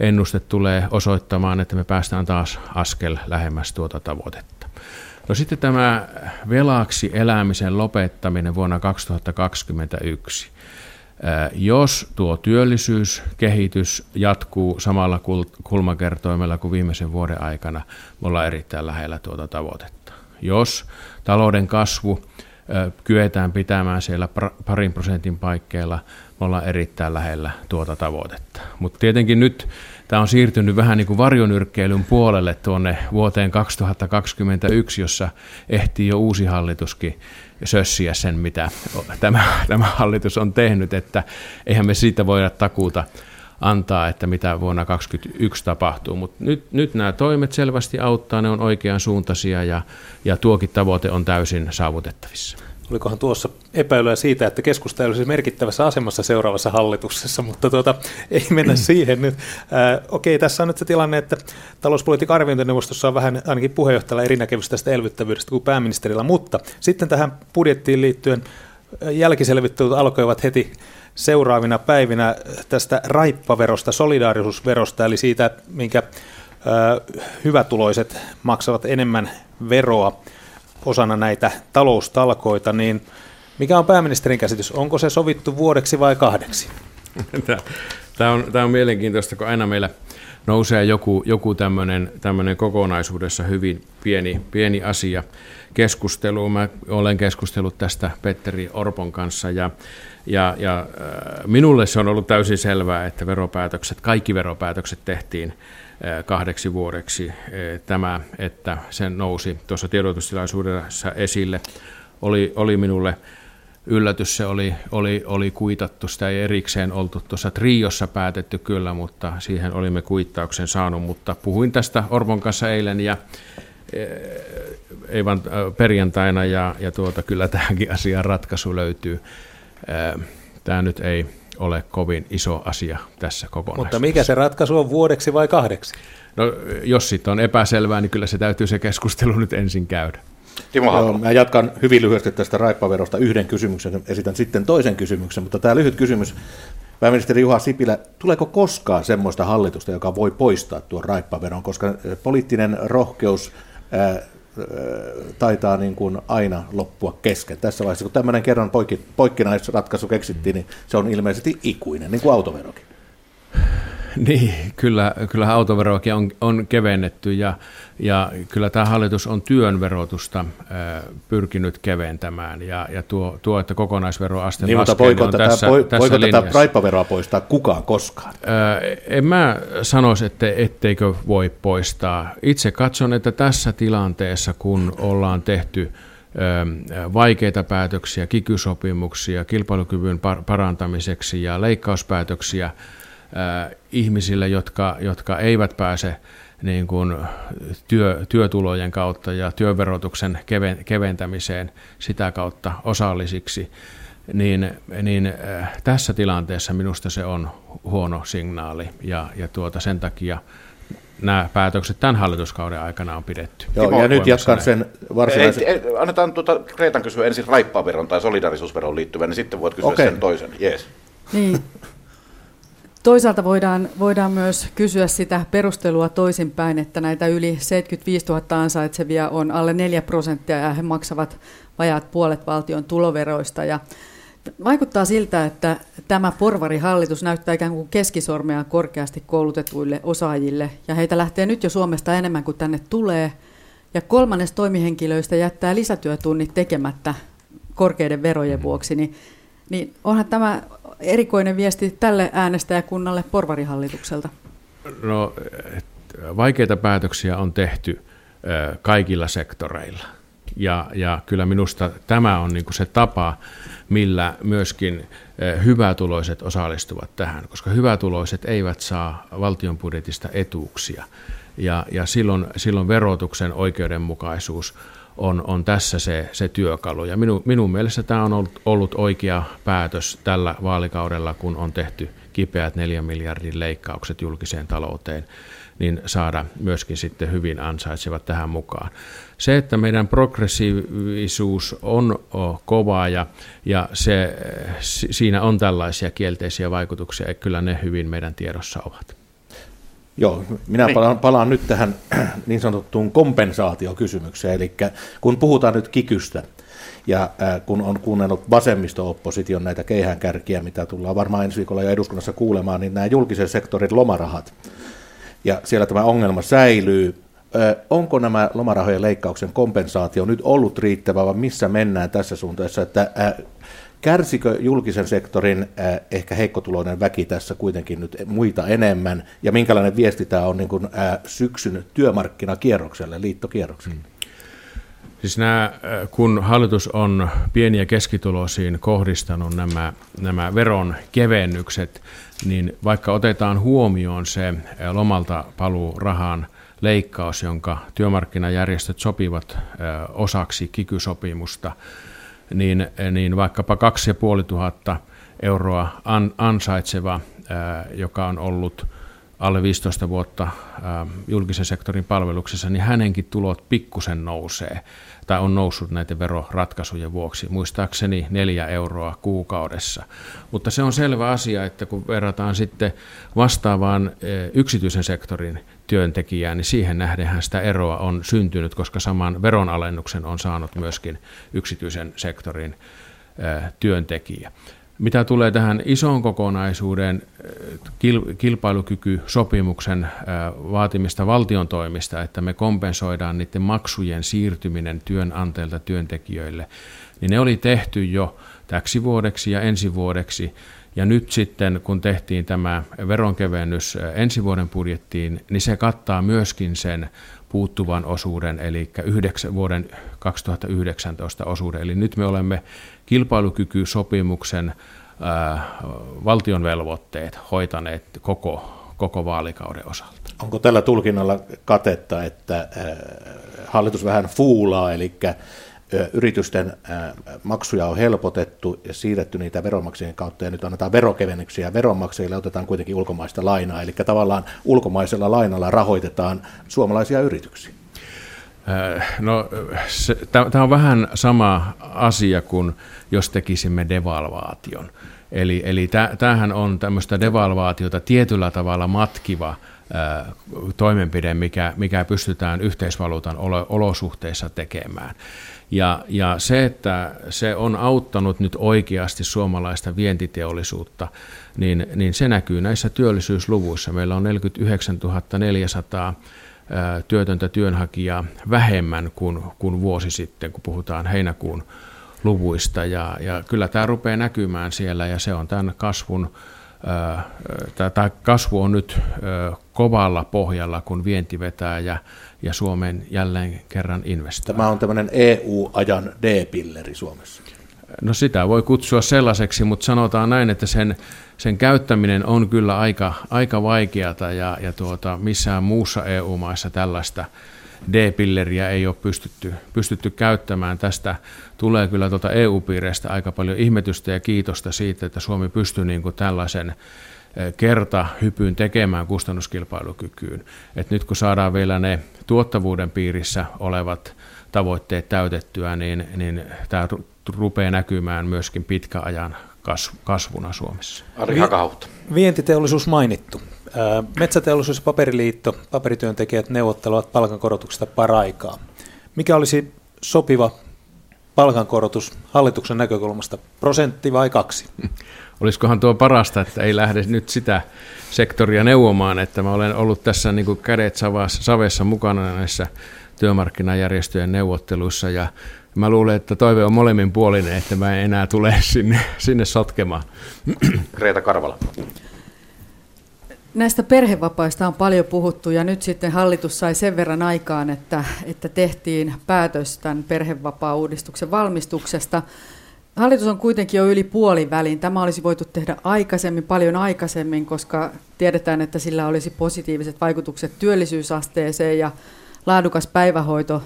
ennuste tulee osoittamaan, että me päästään taas askel lähemmäs tuota tavoitetta. No sitten tämä velaksi elämisen lopettaminen vuonna 2021. Jos tuo työllisyyskehitys jatkuu samalla kulmakertoimella kuin viimeisen vuoden aikana, me ollaan erittäin lähellä tuota tavoitetta. Jos talouden kasvu kyetään pitämään siellä parin prosentin paikkeilla, me ollaan erittäin lähellä tuota tavoitetta. Mutta tietenkin nyt tämä on siirtynyt vähän niin kuin varjonyrkkeilyn puolelle tuonne vuoteen 2021, jossa ehtii jo uusi hallituskin sössiä sen, mitä tämä, tämä hallitus on tehnyt, että eihän me siitä voida takuuta antaa, että mitä vuonna 2021 tapahtuu. Mutta nyt, nyt nämä toimet selvästi auttaa, ne on oikean suuntaisia ja, ja tuokin tavoite on täysin saavutettavissa. Olikohan tuossa epäilyä siitä, että keskusta ei olisi merkittävässä asemassa seuraavassa hallituksessa, mutta tuota, ei mennä siihen nyt. Äh, okei, tässä on nyt se tilanne, että talouspolitiikan arviointineuvostossa on vähän ainakin puheenjohtajalla eri näkemys tästä elvyttävyydestä kuin pääministerillä, mutta sitten tähän budjettiin liittyen jälkiselvittelyt alkoivat heti seuraavina päivinä tästä raippaverosta, solidaarisuusverosta, eli siitä, minkä hyvätuloiset maksavat enemmän veroa osana näitä taloustalkoita, niin mikä on pääministerin käsitys? Onko se sovittu vuodeksi vai kahdeksi? Tämä on, tämä on mielenkiintoista, kun aina meillä nousee joku, joku tämmöinen kokonaisuudessa hyvin pieni, pieni asia keskusteluun. Mä olen keskustellut tästä Petteri Orpon kanssa ja ja, ja äh, minulle se on ollut täysin selvää, että veropäätökset, kaikki veropäätökset tehtiin kahdeksi vuodeksi. Äh, tämä, että sen nousi tuossa tiedotustilaisuudessa esille, oli, oli minulle yllätys. Se oli, oli, oli kuitattu, sitä ei erikseen oltu tuossa triossa päätetty kyllä, mutta siihen olimme kuittauksen saanut. Mutta puhuin tästä Orpon kanssa eilen ja ei vaan perjantaina ja, ja tuota, kyllä tähänkin asiaan ratkaisu löytyy. Tämä nyt ei ole kovin iso asia tässä kokonaisuudessa. Mutta mikä se ratkaisu on vuodeksi vai kahdeksi? No, jos sitten on epäselvää, niin kyllä se täytyy se keskustelu nyt ensin käydä. Timo Joo, mä jatkan hyvin lyhyesti tästä raippaverosta yhden kysymyksen, esitän sitten toisen kysymyksen, mutta tämä lyhyt kysymys. Pääministeri Juha Sipilä, tuleeko koskaan semmoista hallitusta, joka voi poistaa tuon raippaveron, koska poliittinen rohkeus taitaa niin kuin aina loppua kesken. Tässä vaiheessa, kun tämmöinen kerran poikki, poikkinaisratkaisu keksittiin, niin se on ilmeisesti ikuinen, niin kuin autoverokin. Niin, kyllä, kyllä autoveroakin on, on kevennetty ja, ja kyllä tämä hallitus on työn verotusta äh, pyrkinyt keventämään ja, ja tuo, tuo, että kokonaisveroaste niin, laskee, voiko, niin tätä, tässä, voi, tässä voiko tätä raippaveroa poistaa kukaan koskaan? Äh, en mä sanoisi, että etteikö voi poistaa. Itse katson, että tässä tilanteessa, kun ollaan tehty vaikeita päätöksiä, kikysopimuksia kilpailukyvyn parantamiseksi ja leikkauspäätöksiä, ihmisille, jotka, jotka eivät pääse niin kuin työ, työtulojen kautta ja työverotuksen keven, keventämiseen sitä kautta osallisiksi, niin, niin tässä tilanteessa minusta se on huono signaali ja, ja tuota, sen takia nämä päätökset tämän hallituskauden aikana on pidetty. Joo, ja nyt jatkan sen varsinaisen... Ei, ei, annetaan tuota Kreetan kysyä ensin raippaveron tai solidarisuusveron liittyvän, niin sitten voit kysyä okay. sen toisen. Yes. Niin. Toisaalta voidaan, voidaan myös kysyä sitä perustelua toisinpäin, että näitä yli 75 000 ansaitsevia on alle 4 prosenttia ja he maksavat vajaat puolet valtion tuloveroista. Ja Vaikuttaa siltä, että tämä porvarihallitus näyttää ikään kuin keskisormea korkeasti koulutetuille osaajille, ja heitä lähtee nyt jo Suomesta enemmän kuin tänne tulee, ja kolmannes toimihenkilöistä jättää lisätyötunnit tekemättä korkeiden verojen vuoksi, niin, niin onhan tämä erikoinen viesti tälle äänestäjäkunnalle porvarihallitukselta? No, vaikeita päätöksiä on tehty kaikilla sektoreilla. Ja, ja kyllä minusta tämä on niin se tapa, millä myöskin hyvätuloiset osallistuvat tähän, koska hyvätuloiset eivät saa valtion budjetista etuuksia. Ja, ja silloin, silloin verotuksen oikeudenmukaisuus on, on tässä se, se työkalu. Ja minu, minun mielestä tämä on ollut, ollut oikea päätös tällä vaalikaudella, kun on tehty kipeät neljän miljardin leikkaukset julkiseen talouteen niin saada myöskin sitten hyvin ansaitsevat tähän mukaan. Se, että meidän progressiivisuus on kova ja, ja se, siinä on tällaisia kielteisiä vaikutuksia, kyllä ne hyvin meidän tiedossa ovat. Joo, minä niin. palaan, palaan nyt tähän niin sanottuun kompensaatiokysymykseen, eli kun puhutaan nyt kikystä, ja äh, kun on kuunnellut vasemmisto-opposition näitä keihäänkärkiä, mitä tullaan varmaan ensi viikolla jo eduskunnassa kuulemaan, niin nämä julkisen sektorin lomarahat, ja siellä tämä ongelma säilyy. Onko nämä lomarahojen leikkauksen kompensaatio nyt ollut riittävä vai missä mennään tässä suuntaessa, että kärsikö julkisen sektorin ehkä heikkotuloinen väki tässä kuitenkin nyt muita enemmän ja minkälainen viesti tämä on niin kuin, syksyn työmarkkinakierrokselle, liittokierrokselle? Hmm. Siis nämä, kun hallitus on pieni- ja keskituloisiin kohdistanut nämä, nämä veron kevennykset, niin vaikka otetaan huomioon se lomalta paluu rahan leikkaus, jonka työmarkkinajärjestöt sopivat osaksi kikysopimusta, niin, niin vaikkapa 2500 euroa ansaitseva, joka on ollut alle 15 vuotta julkisen sektorin palveluksessa, niin hänenkin tulot pikkusen nousee tai on noussut näiden veroratkaisujen vuoksi, muistaakseni neljä euroa kuukaudessa. Mutta se on selvä asia, että kun verrataan sitten vastaavaan yksityisen sektorin työntekijään, niin siihen nähdenhän sitä eroa on syntynyt, koska saman veronalennuksen on saanut myöskin yksityisen sektorin työntekijä. Mitä tulee tähän isoon kokonaisuuden kilpailukykysopimuksen vaatimista valtion toimista, että me kompensoidaan niiden maksujen siirtyminen työnantajilta työntekijöille, niin ne oli tehty jo täksi vuodeksi ja ensi vuodeksi. Ja nyt sitten, kun tehtiin tämä veronkevennys ensi vuoden budjettiin, niin se kattaa myöskin sen puuttuvan osuuden, eli yhdeksän, vuoden 2019 osuuden. Eli nyt me olemme kilpailukykysopimuksen äh, valtion velvoitteet hoitaneet koko, koko vaalikauden osalta. Onko tällä tulkinnalla katetta, että äh, hallitus vähän fuulaa, eli yritysten maksuja on helpotettu ja siirretty niitä veronmaksajien kautta ja nyt annetaan verokevennyksiä veronmaksajille otetaan kuitenkin ulkomaista lainaa, eli tavallaan ulkomaisella lainalla rahoitetaan suomalaisia yrityksiä. No, tämä on vähän sama asia kuin jos tekisimme devalvaation. Eli, eli tämähän on tämmöistä devalvaatiota tietyllä tavalla matkiva toimenpide, mikä, mikä pystytään yhteisvaluutan olosuhteissa tekemään. Ja, ja se, että se on auttanut nyt oikeasti suomalaista vientiteollisuutta, niin, niin se näkyy näissä työllisyysluvuissa. Meillä on 49 400 työtöntä työnhakijaa vähemmän kuin, kuin vuosi sitten, kun puhutaan heinäkuun luvuista. Ja, ja kyllä tämä rupeaa näkymään siellä ja se on tämän kasvun, tämä kasvu on nyt kovalla pohjalla, kun vienti vetää ja, ja Suomen jälleen kerran investoi. Tämä on tämmöinen EU-ajan D-pilleri Suomessa. No sitä voi kutsua sellaiseksi, mutta sanotaan näin, että sen, sen käyttäminen on kyllä aika, aika vaikeata ja, ja tuota, missään muussa EU-maissa tällaista D-pilleriä ei ole pystytty, pystytty käyttämään. Tästä tulee kyllä tuota EU-piireistä aika paljon ihmetystä ja kiitosta siitä, että Suomi pystyy niin kuin tällaisen kerta hypyn tekemään kustannuskilpailukykyyn. Et nyt kun saadaan vielä ne tuottavuuden piirissä olevat tavoitteet täytettyä, niin, niin tämä rupeaa näkymään myöskin pitkäajan kasvuna Suomessa. Ari. Vientiteollisuus mainittu. Metsäteollisuus ja paperiliitto, paperityöntekijät neuvottelevat palkankorotuksesta paraikaa. Mikä olisi sopiva palkankorotus hallituksen näkökulmasta, prosentti vai kaksi? Olisikohan tuo parasta, että ei lähde nyt sitä sektoria neuvomaan, että mä olen ollut tässä niin kuin kädet savessa mukana näissä työmarkkinajärjestöjen neuvotteluissa ja mä luulen, että toive on molemmin puolinen, että mä en enää tule sinne, sinne sotkemaan. Reeta Karvala. Näistä perhevapaista on paljon puhuttu ja nyt sitten hallitus sai sen verran aikaan, että, että tehtiin päätös tämän perhevapaa-uudistuksen valmistuksesta. Hallitus on kuitenkin jo yli puolin väliin. Tämä olisi voitu tehdä aikaisemmin, paljon aikaisemmin, koska tiedetään, että sillä olisi positiiviset vaikutukset työllisyysasteeseen ja laadukas päivähoito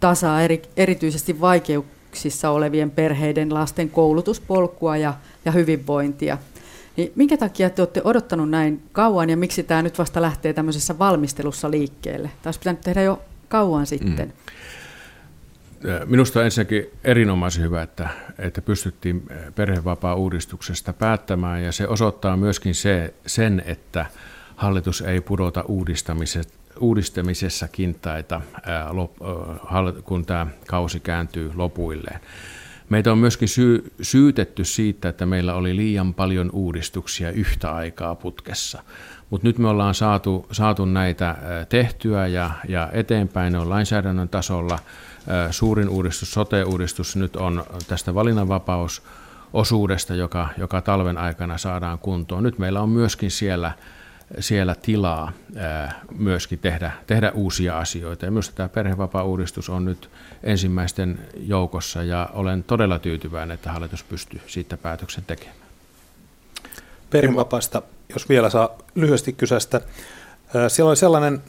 tasaa eri, erityisesti vaikeuksissa olevien perheiden lasten koulutuspolkua ja, ja hyvinvointia. Niin minkä takia te olette odottanut näin kauan ja miksi tämä nyt vasta lähtee tämmöisessä valmistelussa liikkeelle? Tämä olisi pitänyt tehdä jo kauan sitten. Mm. Minusta on ensinnäkin erinomaisen hyvä, että, että pystyttiin perhevapaa-uudistuksesta päättämään ja se osoittaa myöskin se, sen, että hallitus ei pudota uudistamisessa kintaita, kun tämä kausi kääntyy lopuilleen. Meitä on myöskin syy, syytetty siitä, että meillä oli liian paljon uudistuksia yhtä aikaa putkessa. Mutta nyt me ollaan saatu, saatu näitä tehtyä ja, ja eteenpäin ne on lainsäädännön tasolla. Suurin uudistus, sote-uudistus nyt on tästä valinnanvapausosuudesta, joka, joka talven aikana saadaan kuntoon. Nyt meillä on myöskin siellä siellä tilaa myöskin tehdä, tehdä uusia asioita. Ja myös tämä perhevapaa-uudistus on nyt ensimmäisten joukossa ja olen todella tyytyväinen, että hallitus pystyy siitä päätöksen tekemään. Perhevapaasta, jos vielä saa lyhyesti kysästä. Siellä oli sellainen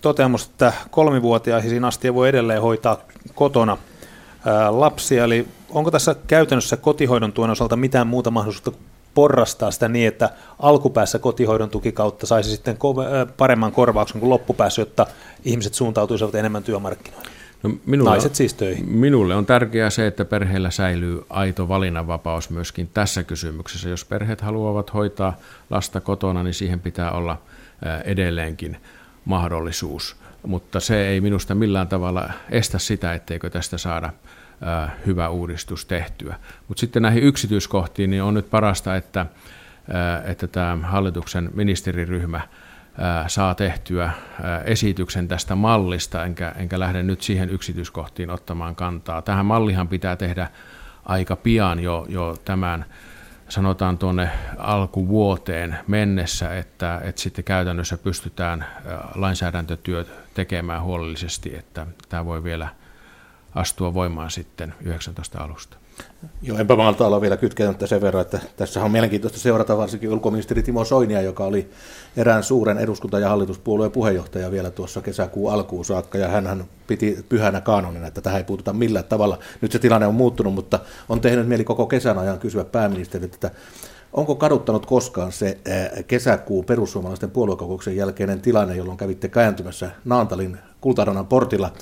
toteamus, että kolmivuotiaisiin asti voi edelleen hoitaa kotona lapsia, eli onko tässä käytännössä kotihoidon tuen osalta mitään muuta mahdollisuutta porrastaa sitä niin, että alkupäässä kotihoidon tukikautta saisi sitten paremman korvauksen kuin loppupäässä, jotta ihmiset suuntautuisivat enemmän työmarkkinoille? No minulle, Naiset siis töihin. Minulle on tärkeää se, että perheellä säilyy aito valinnanvapaus myöskin tässä kysymyksessä. Jos perheet haluavat hoitaa lasta kotona, niin siihen pitää olla edelleenkin mahdollisuus. Mutta se ei minusta millään tavalla estä sitä, etteikö tästä saada hyvä uudistus tehtyä. Mutta sitten näihin yksityiskohtiin niin on nyt parasta, että, että tämä hallituksen ministeriryhmä saa tehtyä esityksen tästä mallista, enkä, enkä lähde nyt siihen yksityiskohtiin ottamaan kantaa. Tähän mallihan pitää tehdä aika pian jo, jo tämän sanotaan tuonne alkuvuoteen mennessä, että, että sitten käytännössä pystytään lainsäädäntötyöt tekemään huolellisesti, että tämä voi vielä – astua voimaan sitten 19 alusta. Joo, enpä malta olla vielä kytkemättä sen verran, että tässä on mielenkiintoista seurata varsinkin ulkoministeri Timo Soinia, joka oli erään suuren eduskunta- ja hallituspuolueen puheenjohtaja vielä tuossa kesäkuun alkuun saakka, ja hän piti pyhänä kanonina, että tähän ei puututa millään tavalla. Nyt se tilanne on muuttunut, mutta on tehnyt mieli koko kesän ajan kysyä pääministeriltä, että Onko kaduttanut koskaan se kesäkuun perussuomalaisten puoluekokouksen jälkeinen tilanne, jolloin kävitte kääntymässä Naantalin kultaranan portilla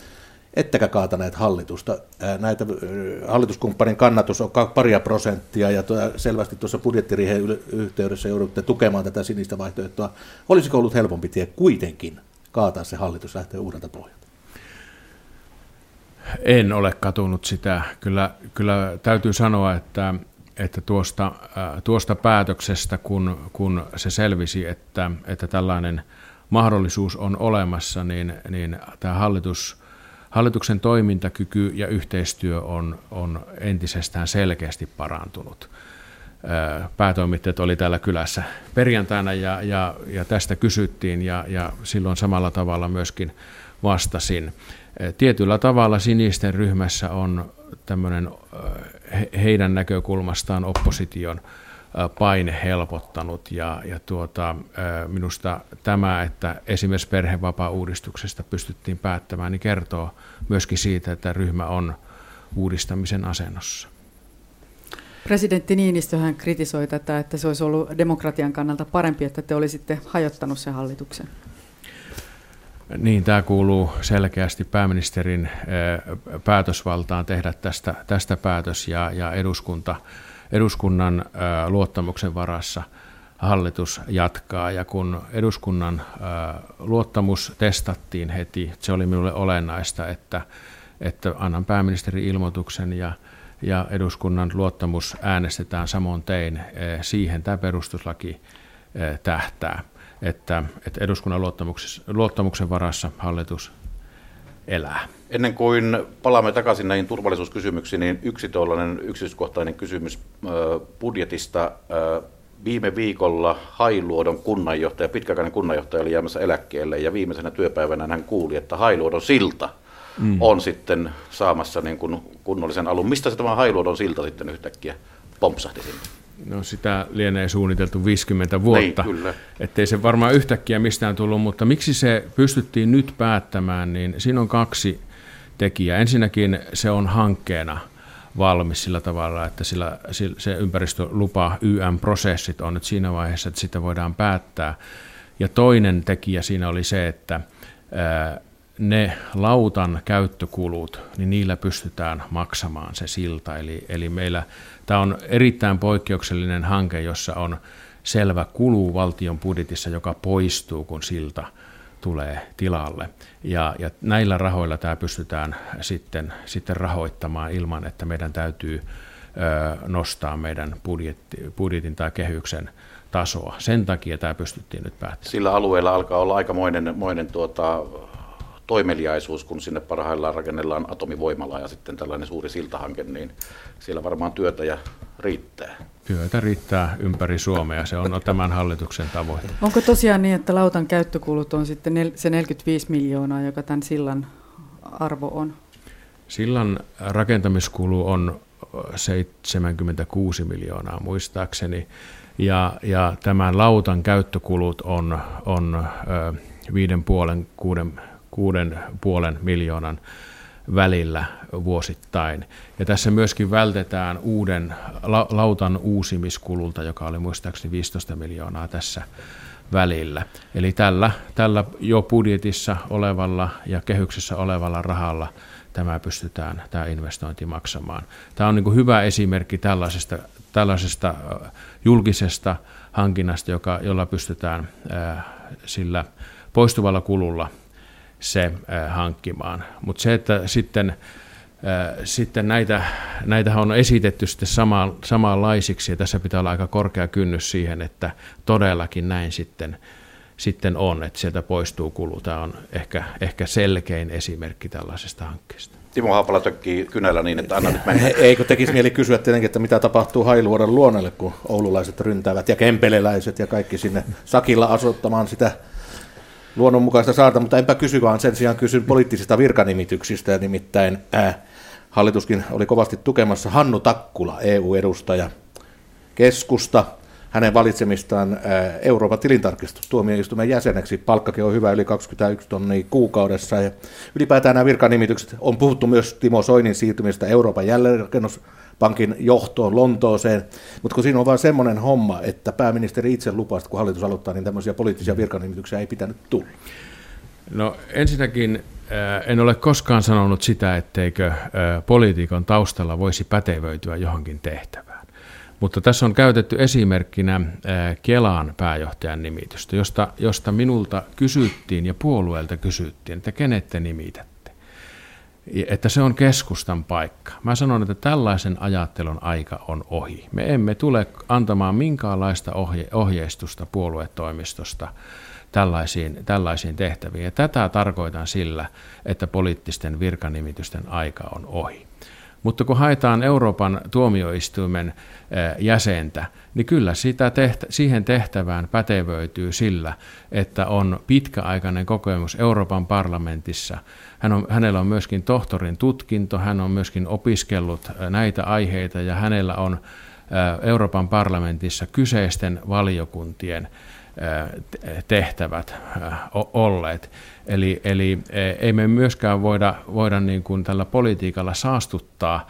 ettekä kaataneet hallitusta. Näitä hallituskumppanin kannatus on paria prosenttia ja selvästi tuossa budjettiriiheen yhteydessä joudutte tukemaan tätä sinistä vaihtoehtoa. Olisiko ollut helpompi tie kuitenkin kaataa se hallitus lähteä uudelta pohjalta? En ole katunut sitä. Kyllä, kyllä täytyy sanoa, että, että tuosta, tuosta päätöksestä, kun, kun se selvisi, että, että tällainen mahdollisuus on olemassa, niin, niin tämä hallitus – Hallituksen toimintakyky ja yhteistyö on, on entisestään selkeästi parantunut. Päätoimittajat oli täällä kylässä perjantaina ja, ja, ja tästä kysyttiin ja, ja silloin samalla tavalla myöskin vastasin. Tietyllä tavalla sinisten ryhmässä on tämmöinen heidän näkökulmastaan opposition paine helpottanut ja, ja tuota, minusta tämä, että esimerkiksi perhevapaa-uudistuksesta pystyttiin päättämään, niin kertoo myöskin siitä, että ryhmä on uudistamisen asennossa. Presidentti Niinistö hän kritisoi tätä, että se olisi ollut demokratian kannalta parempi, että te olisitte hajottanut sen hallituksen. Niin, tämä kuuluu selkeästi pääministerin päätösvaltaan tehdä tästä, tästä päätös ja, ja eduskunta, eduskunnan luottamuksen varassa hallitus jatkaa. Ja kun eduskunnan luottamus testattiin heti, se oli minulle olennaista, että, että annan pääministerin ilmoituksen ja, ja eduskunnan luottamus äänestetään samoin tein. Siihen tämä perustuslaki tähtää että, että eduskunnan luottamuksen varassa hallitus elää. Ennen kuin palaamme takaisin näihin turvallisuuskysymyksiin, niin yksi tuollainen yksityiskohtainen kysymys budjetista. Viime viikolla Hailuodon kunnanjohtaja, pitkäaikainen kunnanjohtaja oli jäämässä eläkkeelle ja viimeisenä työpäivänä hän kuuli, että Hailuodon silta mm. on sitten saamassa niin kuin kunnollisen alun. Mistä se tämä Hailuodon silta sitten yhtäkkiä pompsahti sinne? No sitä lienee suunniteltu 50 vuotta, niin, kyllä. ettei se varmaan yhtäkkiä mistään tullut, mutta miksi se pystyttiin nyt päättämään, niin siinä on kaksi tekijää. Ensinnäkin se on hankkeena valmis sillä tavalla, että sillä, se ympäristölupa YM-prosessit on nyt siinä vaiheessa, että sitä voidaan päättää. Ja toinen tekijä siinä oli se, että ne lautan käyttökulut, niin niillä pystytään maksamaan se silta. Eli, eli meillä tämä on erittäin poikkeuksellinen hanke, jossa on selvä kulu valtion budjetissa, joka poistuu, kun silta tulee tilalle. Ja, ja näillä rahoilla tämä pystytään sitten, sitten rahoittamaan ilman, että meidän täytyy ö, nostaa meidän budjetti, budjetin tai kehyksen tasoa. Sen takia tämä pystyttiin nyt päättämään. Sillä alueella alkaa olla aikamoinen moinen tuota, toimeliaisuus, kun sinne parhaillaan rakennellaan atomivoimala ja sitten tällainen suuri siltahanke, niin siellä varmaan työtä ja riittää. Työtä riittää ympäri Suomea, se on tämän hallituksen tavoite. Onko tosiaan niin, että lautan käyttökulut on sitten se 45 miljoonaa, joka tämän sillan arvo on? Sillan rakentamiskulu on 76 miljoonaa muistaakseni, ja, ja tämän lautan käyttökulut on, on viiden puolen, kuuden kuuden puolen miljoonan välillä vuosittain. Ja tässä myöskin vältetään uuden lautan uusimiskululta, joka oli muistaakseni 15 miljoonaa tässä välillä. Eli tällä, tällä jo budjetissa olevalla ja kehyksessä olevalla rahalla tämä pystytään, tämä investointi maksamaan. Tämä on niin hyvä esimerkki tällaisesta, tällaisesta julkisesta hankinnasta, joka, jolla pystytään ää, sillä poistuvalla kululla – se äh, hankkimaan. Mutta se, että sitten, äh, sitten näitä, näitä on esitetty sitten sama, samanlaisiksi, ja tässä pitää olla aika korkea kynnys siihen, että todellakin näin sitten, sitten on, että sieltä poistuu kulu. Tämä on ehkä, ehkä selkein esimerkki tällaisesta hankkeesta. Timo Haapala tökkii kynällä niin, että anna nyt mennä. Eikö tekisi mieli kysyä tietenkin, että mitä tapahtuu Hailuodon luonnolle, kun oululaiset ryntäävät ja kempeleläiset ja kaikki sinne sakilla asuttamaan sitä luonnonmukaista saarta, mutta enpä kysy, vaan sen sijaan kysyn poliittisista virkanimityksistä, nimittäin äh, hallituskin oli kovasti tukemassa Hannu Takkula, EU-edustaja keskusta, hänen valitsemistaan äh, Euroopan tilintarkistustuomioistuimen jäseneksi. Palkkakin on hyvä, yli 21 tonnia kuukaudessa. Ja ylipäätään nämä virkanimitykset, on puhuttu myös Timo Soinin siirtymistä Euroopan jälleenrakennus pankin johtoon Lontooseen, mutta kun siinä on vain semmoinen homma, että pääministeri itse lupasi, kun hallitus aloittaa, niin tämmöisiä poliittisia virkanimityksiä ei pitänyt tulla. No ensinnäkin äh, en ole koskaan sanonut sitä, etteikö äh, poliitikon taustalla voisi pätevöityä johonkin tehtävään. Mutta tässä on käytetty esimerkkinä äh, Kelaan pääjohtajan nimitystä, josta, josta minulta kysyttiin ja puolueelta kysyttiin, että kenet te nimitätte että se on keskustan paikka. Mä sanon, että tällaisen ajattelun aika on ohi. Me emme tule antamaan minkäänlaista ohje, ohjeistusta puoluetoimistosta tällaisiin, tällaisiin tehtäviin. Ja tätä tarkoitan sillä, että poliittisten virkanimitysten aika on ohi. Mutta kun haetaan Euroopan tuomioistuimen jäsentä, niin kyllä sitä tehtä, siihen tehtävään pätevöityy sillä, että on pitkäaikainen kokemus Euroopan parlamentissa. Hän on, hänellä on myöskin tohtorin tutkinto, hän on myöskin opiskellut näitä aiheita ja hänellä on Euroopan parlamentissa kyseisten valiokuntien tehtävät olleet. Eli, eli ei me myöskään voida, voida niin kuin tällä politiikalla saastuttaa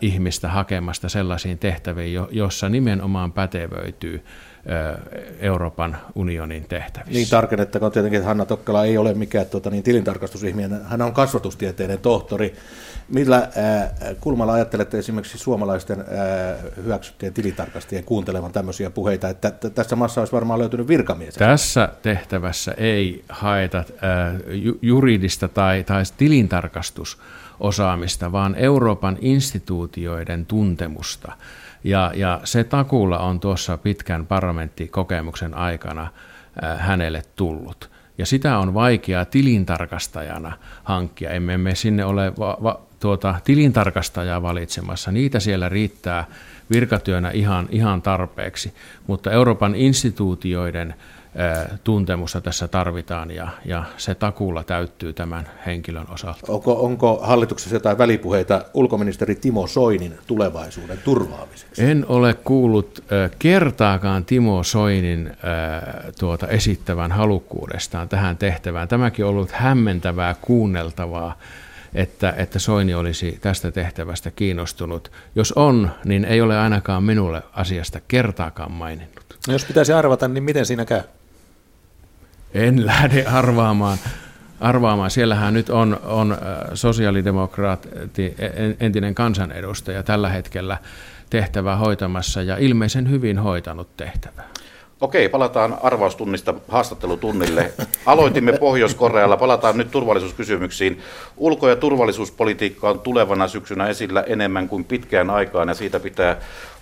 ihmistä hakemasta sellaisiin tehtäviin, jossa nimenomaan pätevöityy Euroopan unionin tehtävissä. Niin tarkennettakoon tietenkin, että Hanna Tokkala ei ole mikään tuota, niin tilintarkastusihminen, hän on kasvatustieteiden tohtori. Millä äh, kulmalla ajattelette esimerkiksi suomalaisten äh, hyväksyttyjen tilintarkastajien kuuntelevan tämmöisiä puheita, että t- tässä maassa olisi varmaan löytynyt virkamies? Tässä tehtävässä ei haeta äh, juridista tai, tai tilintarkastusosaamista, vaan Euroopan instituutioiden tuntemusta. Ja, ja se takulla on tuossa pitkän parlamenttikokemuksen aikana äh, hänelle tullut. Ja sitä on vaikea tilintarkastajana hankkia. Emme me sinne ole va- va- tuota, tilintarkastajaa valitsemassa. Niitä siellä riittää virkatyönä ihan, ihan tarpeeksi. Mutta Euroopan instituutioiden tuntemusta tässä tarvitaan ja, ja se takuulla täyttyy tämän henkilön osalta. Onko, onko hallituksessa jotain välipuheita ulkoministeri Timo Soinin tulevaisuuden turvaamiseksi? En ole kuullut kertaakaan Timo Soinin tuota, esittävän halukkuudestaan tähän tehtävään. Tämäkin on ollut hämmentävää kuunneltavaa että, että Soini olisi tästä tehtävästä kiinnostunut. Jos on, niin ei ole ainakaan minulle asiasta kertaakaan maininnut. No jos pitäisi arvata, niin miten siinä käy? En lähde arvaamaan. arvaamaan. Siellähän nyt on, on äh, sosiaalidemokraatti, entinen kansanedustaja tällä hetkellä tehtävää hoitamassa ja ilmeisen hyvin hoitanut tehtävää. Okei, palataan arvaustunnista haastattelutunnille. Aloitimme Pohjois-Korealla, palataan nyt turvallisuuskysymyksiin. Ulko- ja turvallisuuspolitiikka on tulevana syksynä esillä enemmän kuin pitkään aikaan ja siitä pitää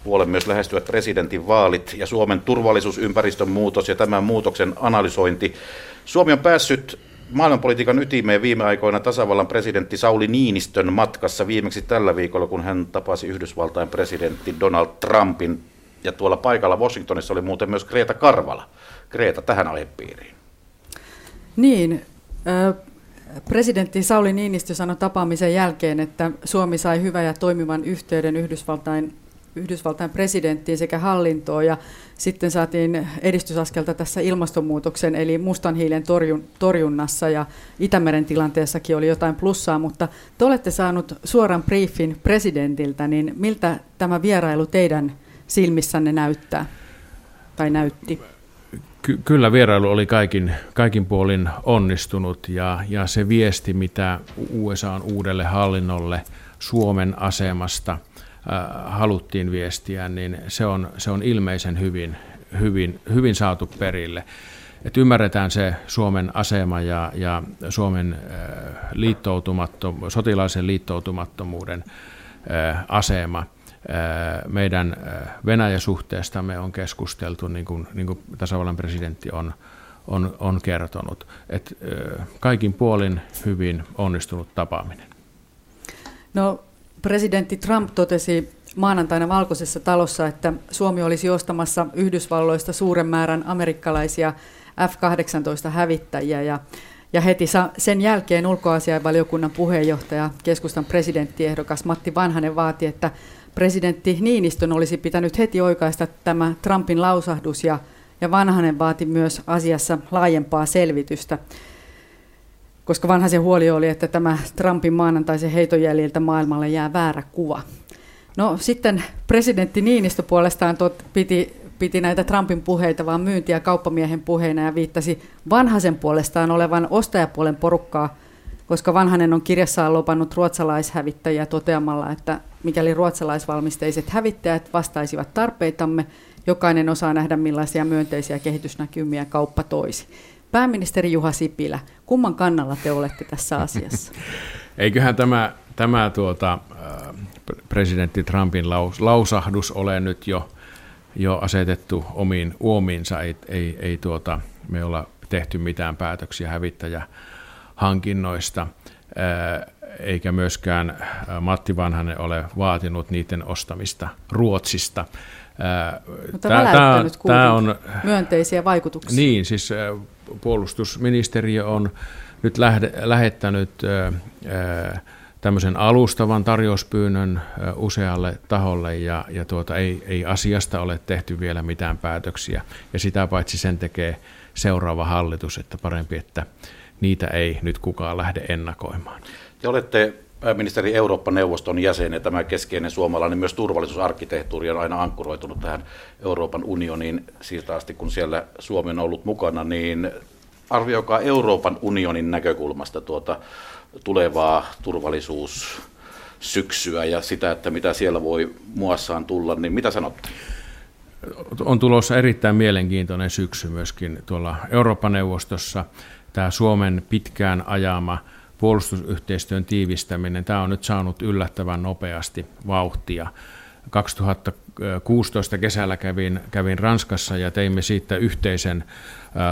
huolen myös lähestyvät presidentin vaalit ja Suomen turvallisuusympäristön muutos ja tämän muutoksen analysointi. Suomi on päässyt maailmanpolitiikan ytimeen viime aikoina tasavallan presidentti Sauli Niinistön matkassa viimeksi tällä viikolla, kun hän tapasi Yhdysvaltain presidentti Donald Trumpin ja tuolla paikalla Washingtonissa oli muuten myös Kreta Karvala. Kreta tähän aihepiiriin. Niin, presidentti Sauli Niinistö sanoi tapaamisen jälkeen, että Suomi sai hyvän ja toimivan yhteyden Yhdysvaltain, Yhdysvaltain presidenttiin sekä hallintoon ja sitten saatiin edistysaskelta tässä ilmastonmuutoksen eli mustan hiilen torjun, torjunnassa ja Itämeren tilanteessakin oli jotain plussaa, mutta te olette saanut suoran briefin presidentiltä, niin miltä tämä vierailu teidän silmissänne näyttää tai näytti? Ky- kyllä vierailu oli kaikin, kaikin puolin onnistunut ja, ja se viesti, mitä USA on uudelle hallinnolle Suomen asemasta äh, haluttiin viestiä, niin se on, se on ilmeisen hyvin, hyvin, hyvin saatu perille. Et ymmärretään se Suomen asema ja, ja Suomen äh, liittoutumattom, sotilaisen liittoutumattomuuden äh, asema – meidän Venäjä-suhteestamme on keskusteltu, niin kuin, niin kuin tasavallan presidentti on, on, on kertonut. että kaikin puolin hyvin onnistunut tapaaminen. No, presidentti Trump totesi maanantaina Valkoisessa talossa, että Suomi olisi ostamassa Yhdysvalloista suuren määrän amerikkalaisia F-18-hävittäjiä ja ja heti sen jälkeen ulkoasiainvaliokunnan puheenjohtaja, keskustan presidenttiehdokas Matti Vanhanen vaati, että presidentti Niinistön olisi pitänyt heti oikaista tämä Trumpin lausahdus ja, ja Vanhanen vaati myös asiassa laajempaa selvitystä, koska vanhaisen huoli oli, että tämä Trumpin maanantaisen heitojäljiltä maailmalle jää väärä kuva. No sitten presidentti Niinistö puolestaan tot, piti, piti näitä Trumpin puheita vaan myynti- ja kauppamiehen puheina ja viittasi vanhaisen puolestaan olevan ostajapuolen porukkaa, koska vanhanen on kirjassaan lopannut ruotsalaishävittäjiä toteamalla, että mikäli ruotsalaisvalmisteiset hävittäjät vastaisivat tarpeitamme, jokainen osaa nähdä millaisia myönteisiä kehitysnäkymiä kauppa toisi. Pääministeri Juha Sipilä, kumman kannalla te olette tässä asiassa? Eiköhän tämä, tämä tuota, presidentti Trumpin laus, lausahdus ole nyt jo, jo asetettu omiin uomiinsa, ei, ei, ei tuota, me olla tehty mitään päätöksiä hävittäjähankinnoista eikä myöskään äh, Matti Vanhanen ole vaatinut niiden ostamista Ruotsista. Äh, Mutta tämä, tämä on myönteisiä vaikutuksia. Niin, siis puolustusministeriö on nyt lähde, lähettänyt tämmöisen alustavan tarjouspyynnön usealle taholle ja, ja tuota, ei, ei asiasta ole tehty vielä mitään päätöksiä. Ja sitä paitsi sen tekee seuraava hallitus, että parempi, että niitä ei nyt kukaan lähde ennakoimaan. Te olette pääministeri Eurooppa-neuvoston jäsen ja tämä keskeinen suomalainen myös turvallisuusarkkitehtuuri on aina ankkuroitunut tähän Euroopan unioniin siitä asti, kun siellä Suomi on ollut mukana, niin arvioikaa Euroopan unionin näkökulmasta tuota tulevaa turvallisuussyksyä ja sitä, että mitä siellä voi muassaan tulla, niin mitä sanotte? On tulossa erittäin mielenkiintoinen syksy myöskin tuolla Euroopan neuvostossa. Tämä Suomen pitkään ajama puolustusyhteistyön tiivistäminen, tämä on nyt saanut yllättävän nopeasti vauhtia. 2016 kesällä kävin, kävin Ranskassa ja teimme siitä yhteisen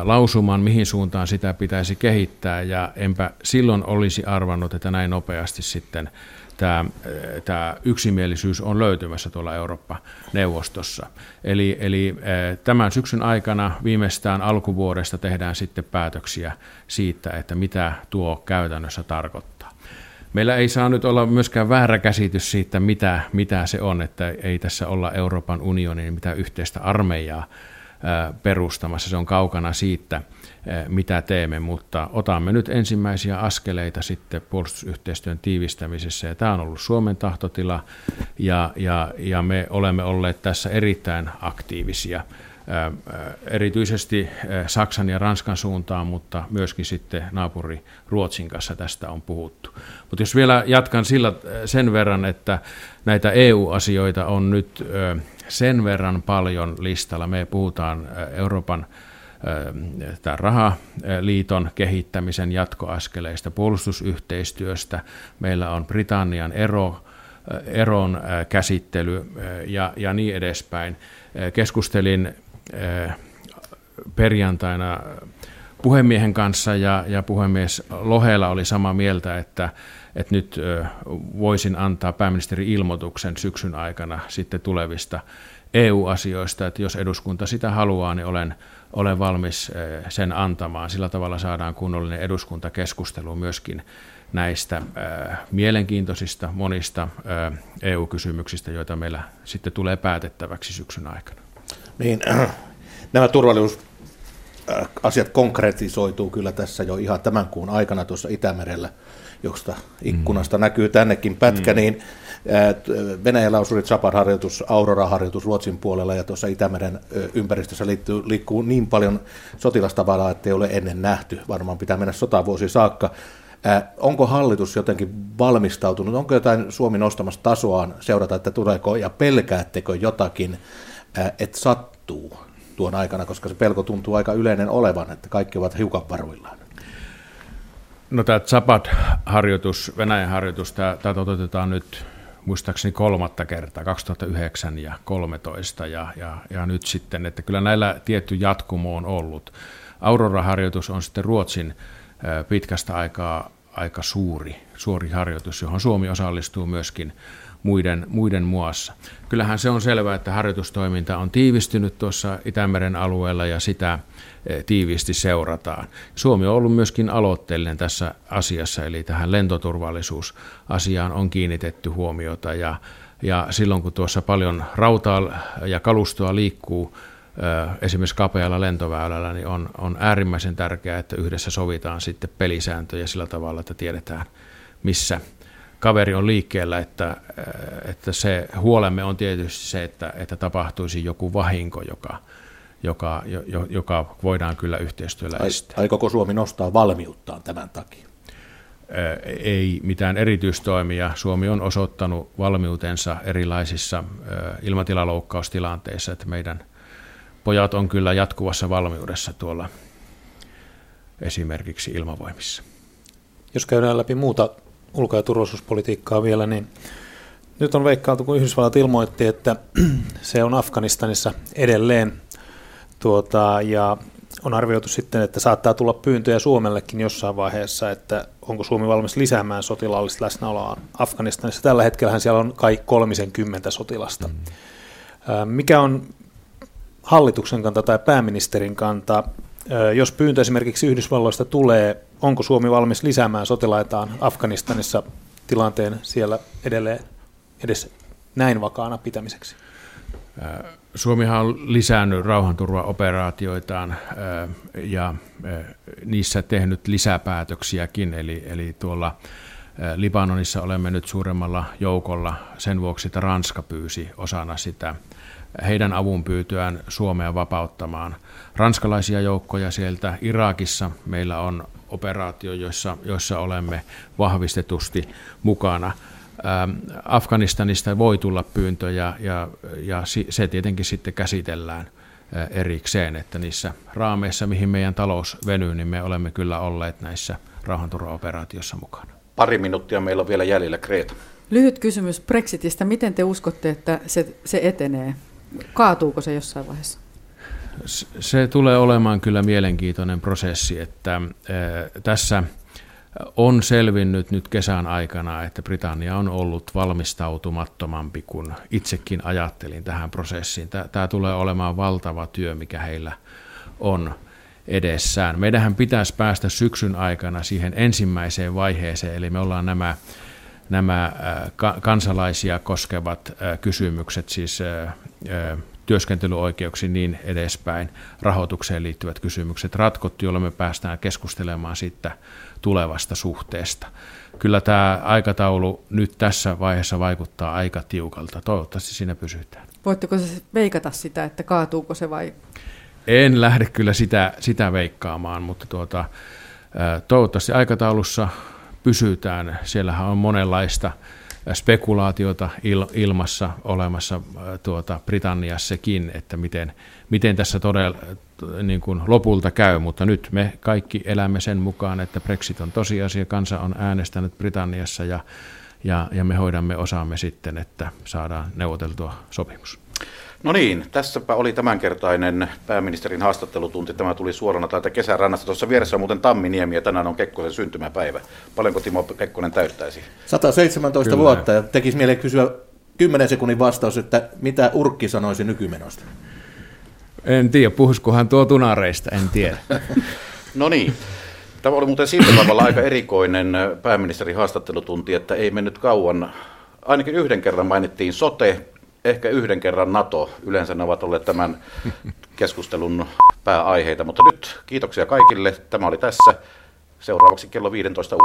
lausuman, mihin suuntaan sitä pitäisi kehittää, ja enpä silloin olisi arvannut, että näin nopeasti sitten tämä, tämä yksimielisyys on löytymässä tuolla Eurooppa-neuvostossa. Eli, eli tämän syksyn aikana viimeistään alkuvuodesta tehdään sitten päätöksiä siitä, että mitä tuo käytännössä tarkoittaa. Meillä ei saa nyt olla myöskään väärä käsitys siitä, mitä, mitä se on, että ei tässä olla Euroopan unionin mitä yhteistä armeijaa perustamassa. Se on kaukana siitä, mitä teemme, mutta otamme nyt ensimmäisiä askeleita sitten puolustusyhteistyön tiivistämisessä. Ja tämä on ollut Suomen tahtotila ja, ja, ja me olemme olleet tässä erittäin aktiivisia erityisesti Saksan ja Ranskan suuntaan, mutta myöskin sitten naapuri Ruotsin kanssa tästä on puhuttu. Mutta jos vielä jatkan sillä, sen verran, että näitä EU-asioita on nyt sen verran paljon listalla. Me puhutaan Euroopan tämän rahaliiton kehittämisen jatkoaskeleista, puolustusyhteistyöstä. Meillä on Britannian ero, eron käsittely ja, ja niin edespäin. Keskustelin perjantaina puhemiehen kanssa ja, ja puhemies Lohela oli samaa mieltä, että, että nyt voisin antaa pääministeri ilmoituksen syksyn aikana sitten tulevista EU-asioista, että jos eduskunta sitä haluaa, niin olen, olen valmis sen antamaan. Sillä tavalla saadaan kunnollinen eduskuntakeskustelu myöskin näistä mielenkiintoisista monista EU-kysymyksistä, joita meillä sitten tulee päätettäväksi syksyn aikana. Niin, nämä turvallisuusasiat konkretisoituu kyllä tässä jo ihan tämän kuun aikana tuossa Itämerellä, josta ikkunasta mm. näkyy tännekin pätkä, mm. niin Venäjällä on suuri Zapad-harjoitus, Aurora-harjoitus Ruotsin puolella ja tuossa Itämeren ympäristössä liittyy, liikkuu niin paljon sotilastavaraa, että ei ole ennen nähty. Varmaan pitää mennä sotavuosi saakka. Onko hallitus jotenkin valmistautunut? Onko jotain Suomi nostamassa tasoaan seurata, että tuleeko ja pelkäättekö jotakin että sattuu tuon aikana, koska se pelko tuntuu aika yleinen olevan, että kaikki ovat hiukan varuillaan. No tämä Zapad-harjoitus, Venäjän harjoitus, tämä, tämä toteutetaan nyt muistaakseni kolmatta kertaa, 2009 ja 2013 ja, ja, ja nyt sitten, että kyllä näillä tietty jatkumo on ollut. Aurora-harjoitus on sitten Ruotsin pitkästä aikaa aika suuri, suuri harjoitus, johon Suomi osallistuu myöskin muiden, muiden muassa. Kyllähän se on selvää, että harjoitustoiminta on tiivistynyt tuossa Itämeren alueella ja sitä tiiviisti seurataan. Suomi on ollut myöskin aloitteellinen tässä asiassa, eli tähän lentoturvallisuusasiaan on kiinnitetty huomiota ja, ja silloin kun tuossa paljon rautaa ja kalustoa liikkuu eh, esimerkiksi kapealla lentoväylällä, niin on, on äärimmäisen tärkeää, että yhdessä sovitaan sitten pelisääntöjä sillä tavalla, että tiedetään, missä kaveri on liikkeellä, että, äh, että se huolemme on tietysti se, että, että tapahtuisi joku vahinko, joka, joka, jo, joka voidaan kyllä yhteistyöllä estää. Aikooko Suomi nostaa valmiuttaan tämän takia? Ei mitään erityistoimia. Suomi on osoittanut valmiutensa erilaisissa ilmatilaloukkaustilanteissa, että meidän pojat on kyllä jatkuvassa valmiudessa tuolla esimerkiksi ilmavoimissa. Jos käydään läpi muuta ulko- ja turvallisuuspolitiikkaa vielä, niin nyt on veikkailtu, kun Yhdysvallat ilmoitti, että se on Afganistanissa edelleen, tuota, ja on arvioitu sitten, että saattaa tulla pyyntöjä Suomellekin jossain vaiheessa, että onko Suomi valmis lisäämään sotilaallista läsnäoloa Afganistanissa. Tällä hetkellä siellä on kai 30 sotilasta. Mm. Mikä on hallituksen kanta tai pääministerin kanta jos pyyntö esimerkiksi Yhdysvalloista tulee, onko Suomi valmis lisäämään sotilaitaan Afganistanissa tilanteen siellä edelleen edes näin vakaana pitämiseksi? Suomihan on lisännyt rauhanturvaoperaatioitaan ja niissä tehnyt lisäpäätöksiäkin, eli, eli tuolla Libanonissa olemme nyt suuremmalla joukolla sen vuoksi, että Ranska pyysi osana sitä heidän avunpyytöään Suomea vapauttamaan ranskalaisia joukkoja sieltä. Irakissa meillä on operaatio, joissa, joissa olemme vahvistetusti mukana. Afganistanista voi tulla pyyntöjä ja, ja se tietenkin sitten käsitellään erikseen, että niissä raameissa, mihin meidän talous venyy, niin me olemme kyllä olleet näissä rauhanturvaoperaatioissa mukana. Pari minuuttia meillä on vielä jäljellä, Kreta. Lyhyt kysymys Brexitistä. Miten te uskotte, että se, se etenee? Kaatuuko se jossain vaiheessa? Se tulee olemaan kyllä mielenkiintoinen prosessi, että tässä on selvinnyt nyt kesän aikana, että Britannia on ollut valmistautumattomampi kuin itsekin ajattelin tähän prosessiin. Tämä tulee olemaan valtava työ, mikä heillä on edessään. Meidän pitäisi päästä syksyn aikana siihen ensimmäiseen vaiheeseen, eli me ollaan nämä, nämä kansalaisia koskevat kysymykset, siis työskentelyoikeuksiin niin edespäin, rahoitukseen liittyvät kysymykset ratkottu, jolloin me päästään keskustelemaan siitä tulevasta suhteesta. Kyllä tämä aikataulu nyt tässä vaiheessa vaikuttaa aika tiukalta. Toivottavasti siinä pysytään. Voitteko se veikata sitä, että kaatuuko se vai? En lähde kyllä sitä, sitä veikkaamaan, mutta tuota, toivottavasti aikataulussa pysytään. Siellähän on monenlaista spekulaatiota il, ilmassa olemassa tuota, Britanniassakin, että miten, miten tässä todella niin kuin lopulta käy, mutta nyt me kaikki elämme sen mukaan, että Brexit on tosiasia, kansa on äänestänyt Britanniassa ja, ja, ja me hoidamme osaamme sitten, että saadaan neuvoteltua sopimus. No niin, tässäpä oli tämänkertainen pääministerin haastattelutunti. Tämä tuli suorana täältä kesärannasta. Tuossa vieressä on muuten Tamminiemi ja tänään on Kekkosen syntymäpäivä. Paljonko Timo Kekkonen täyttäisi? 117 Kyllä. vuotta ja tekisi mieleen kysyä 10 sekunnin vastaus, että mitä Urkki sanoisi nykymenosta? En tiedä, puhuskohan tuo tunareista, en tiedä. no niin. Tämä oli muuten sillä tavalla aika erikoinen pääministerin haastattelutunti, että ei mennyt kauan. Ainakin yhden kerran mainittiin sote, ehkä yhden kerran NATO. Yleensä ne ovat olleet tämän keskustelun pääaiheita, mutta nyt kiitoksia kaikille. Tämä oli tässä. Seuraavaksi kello 15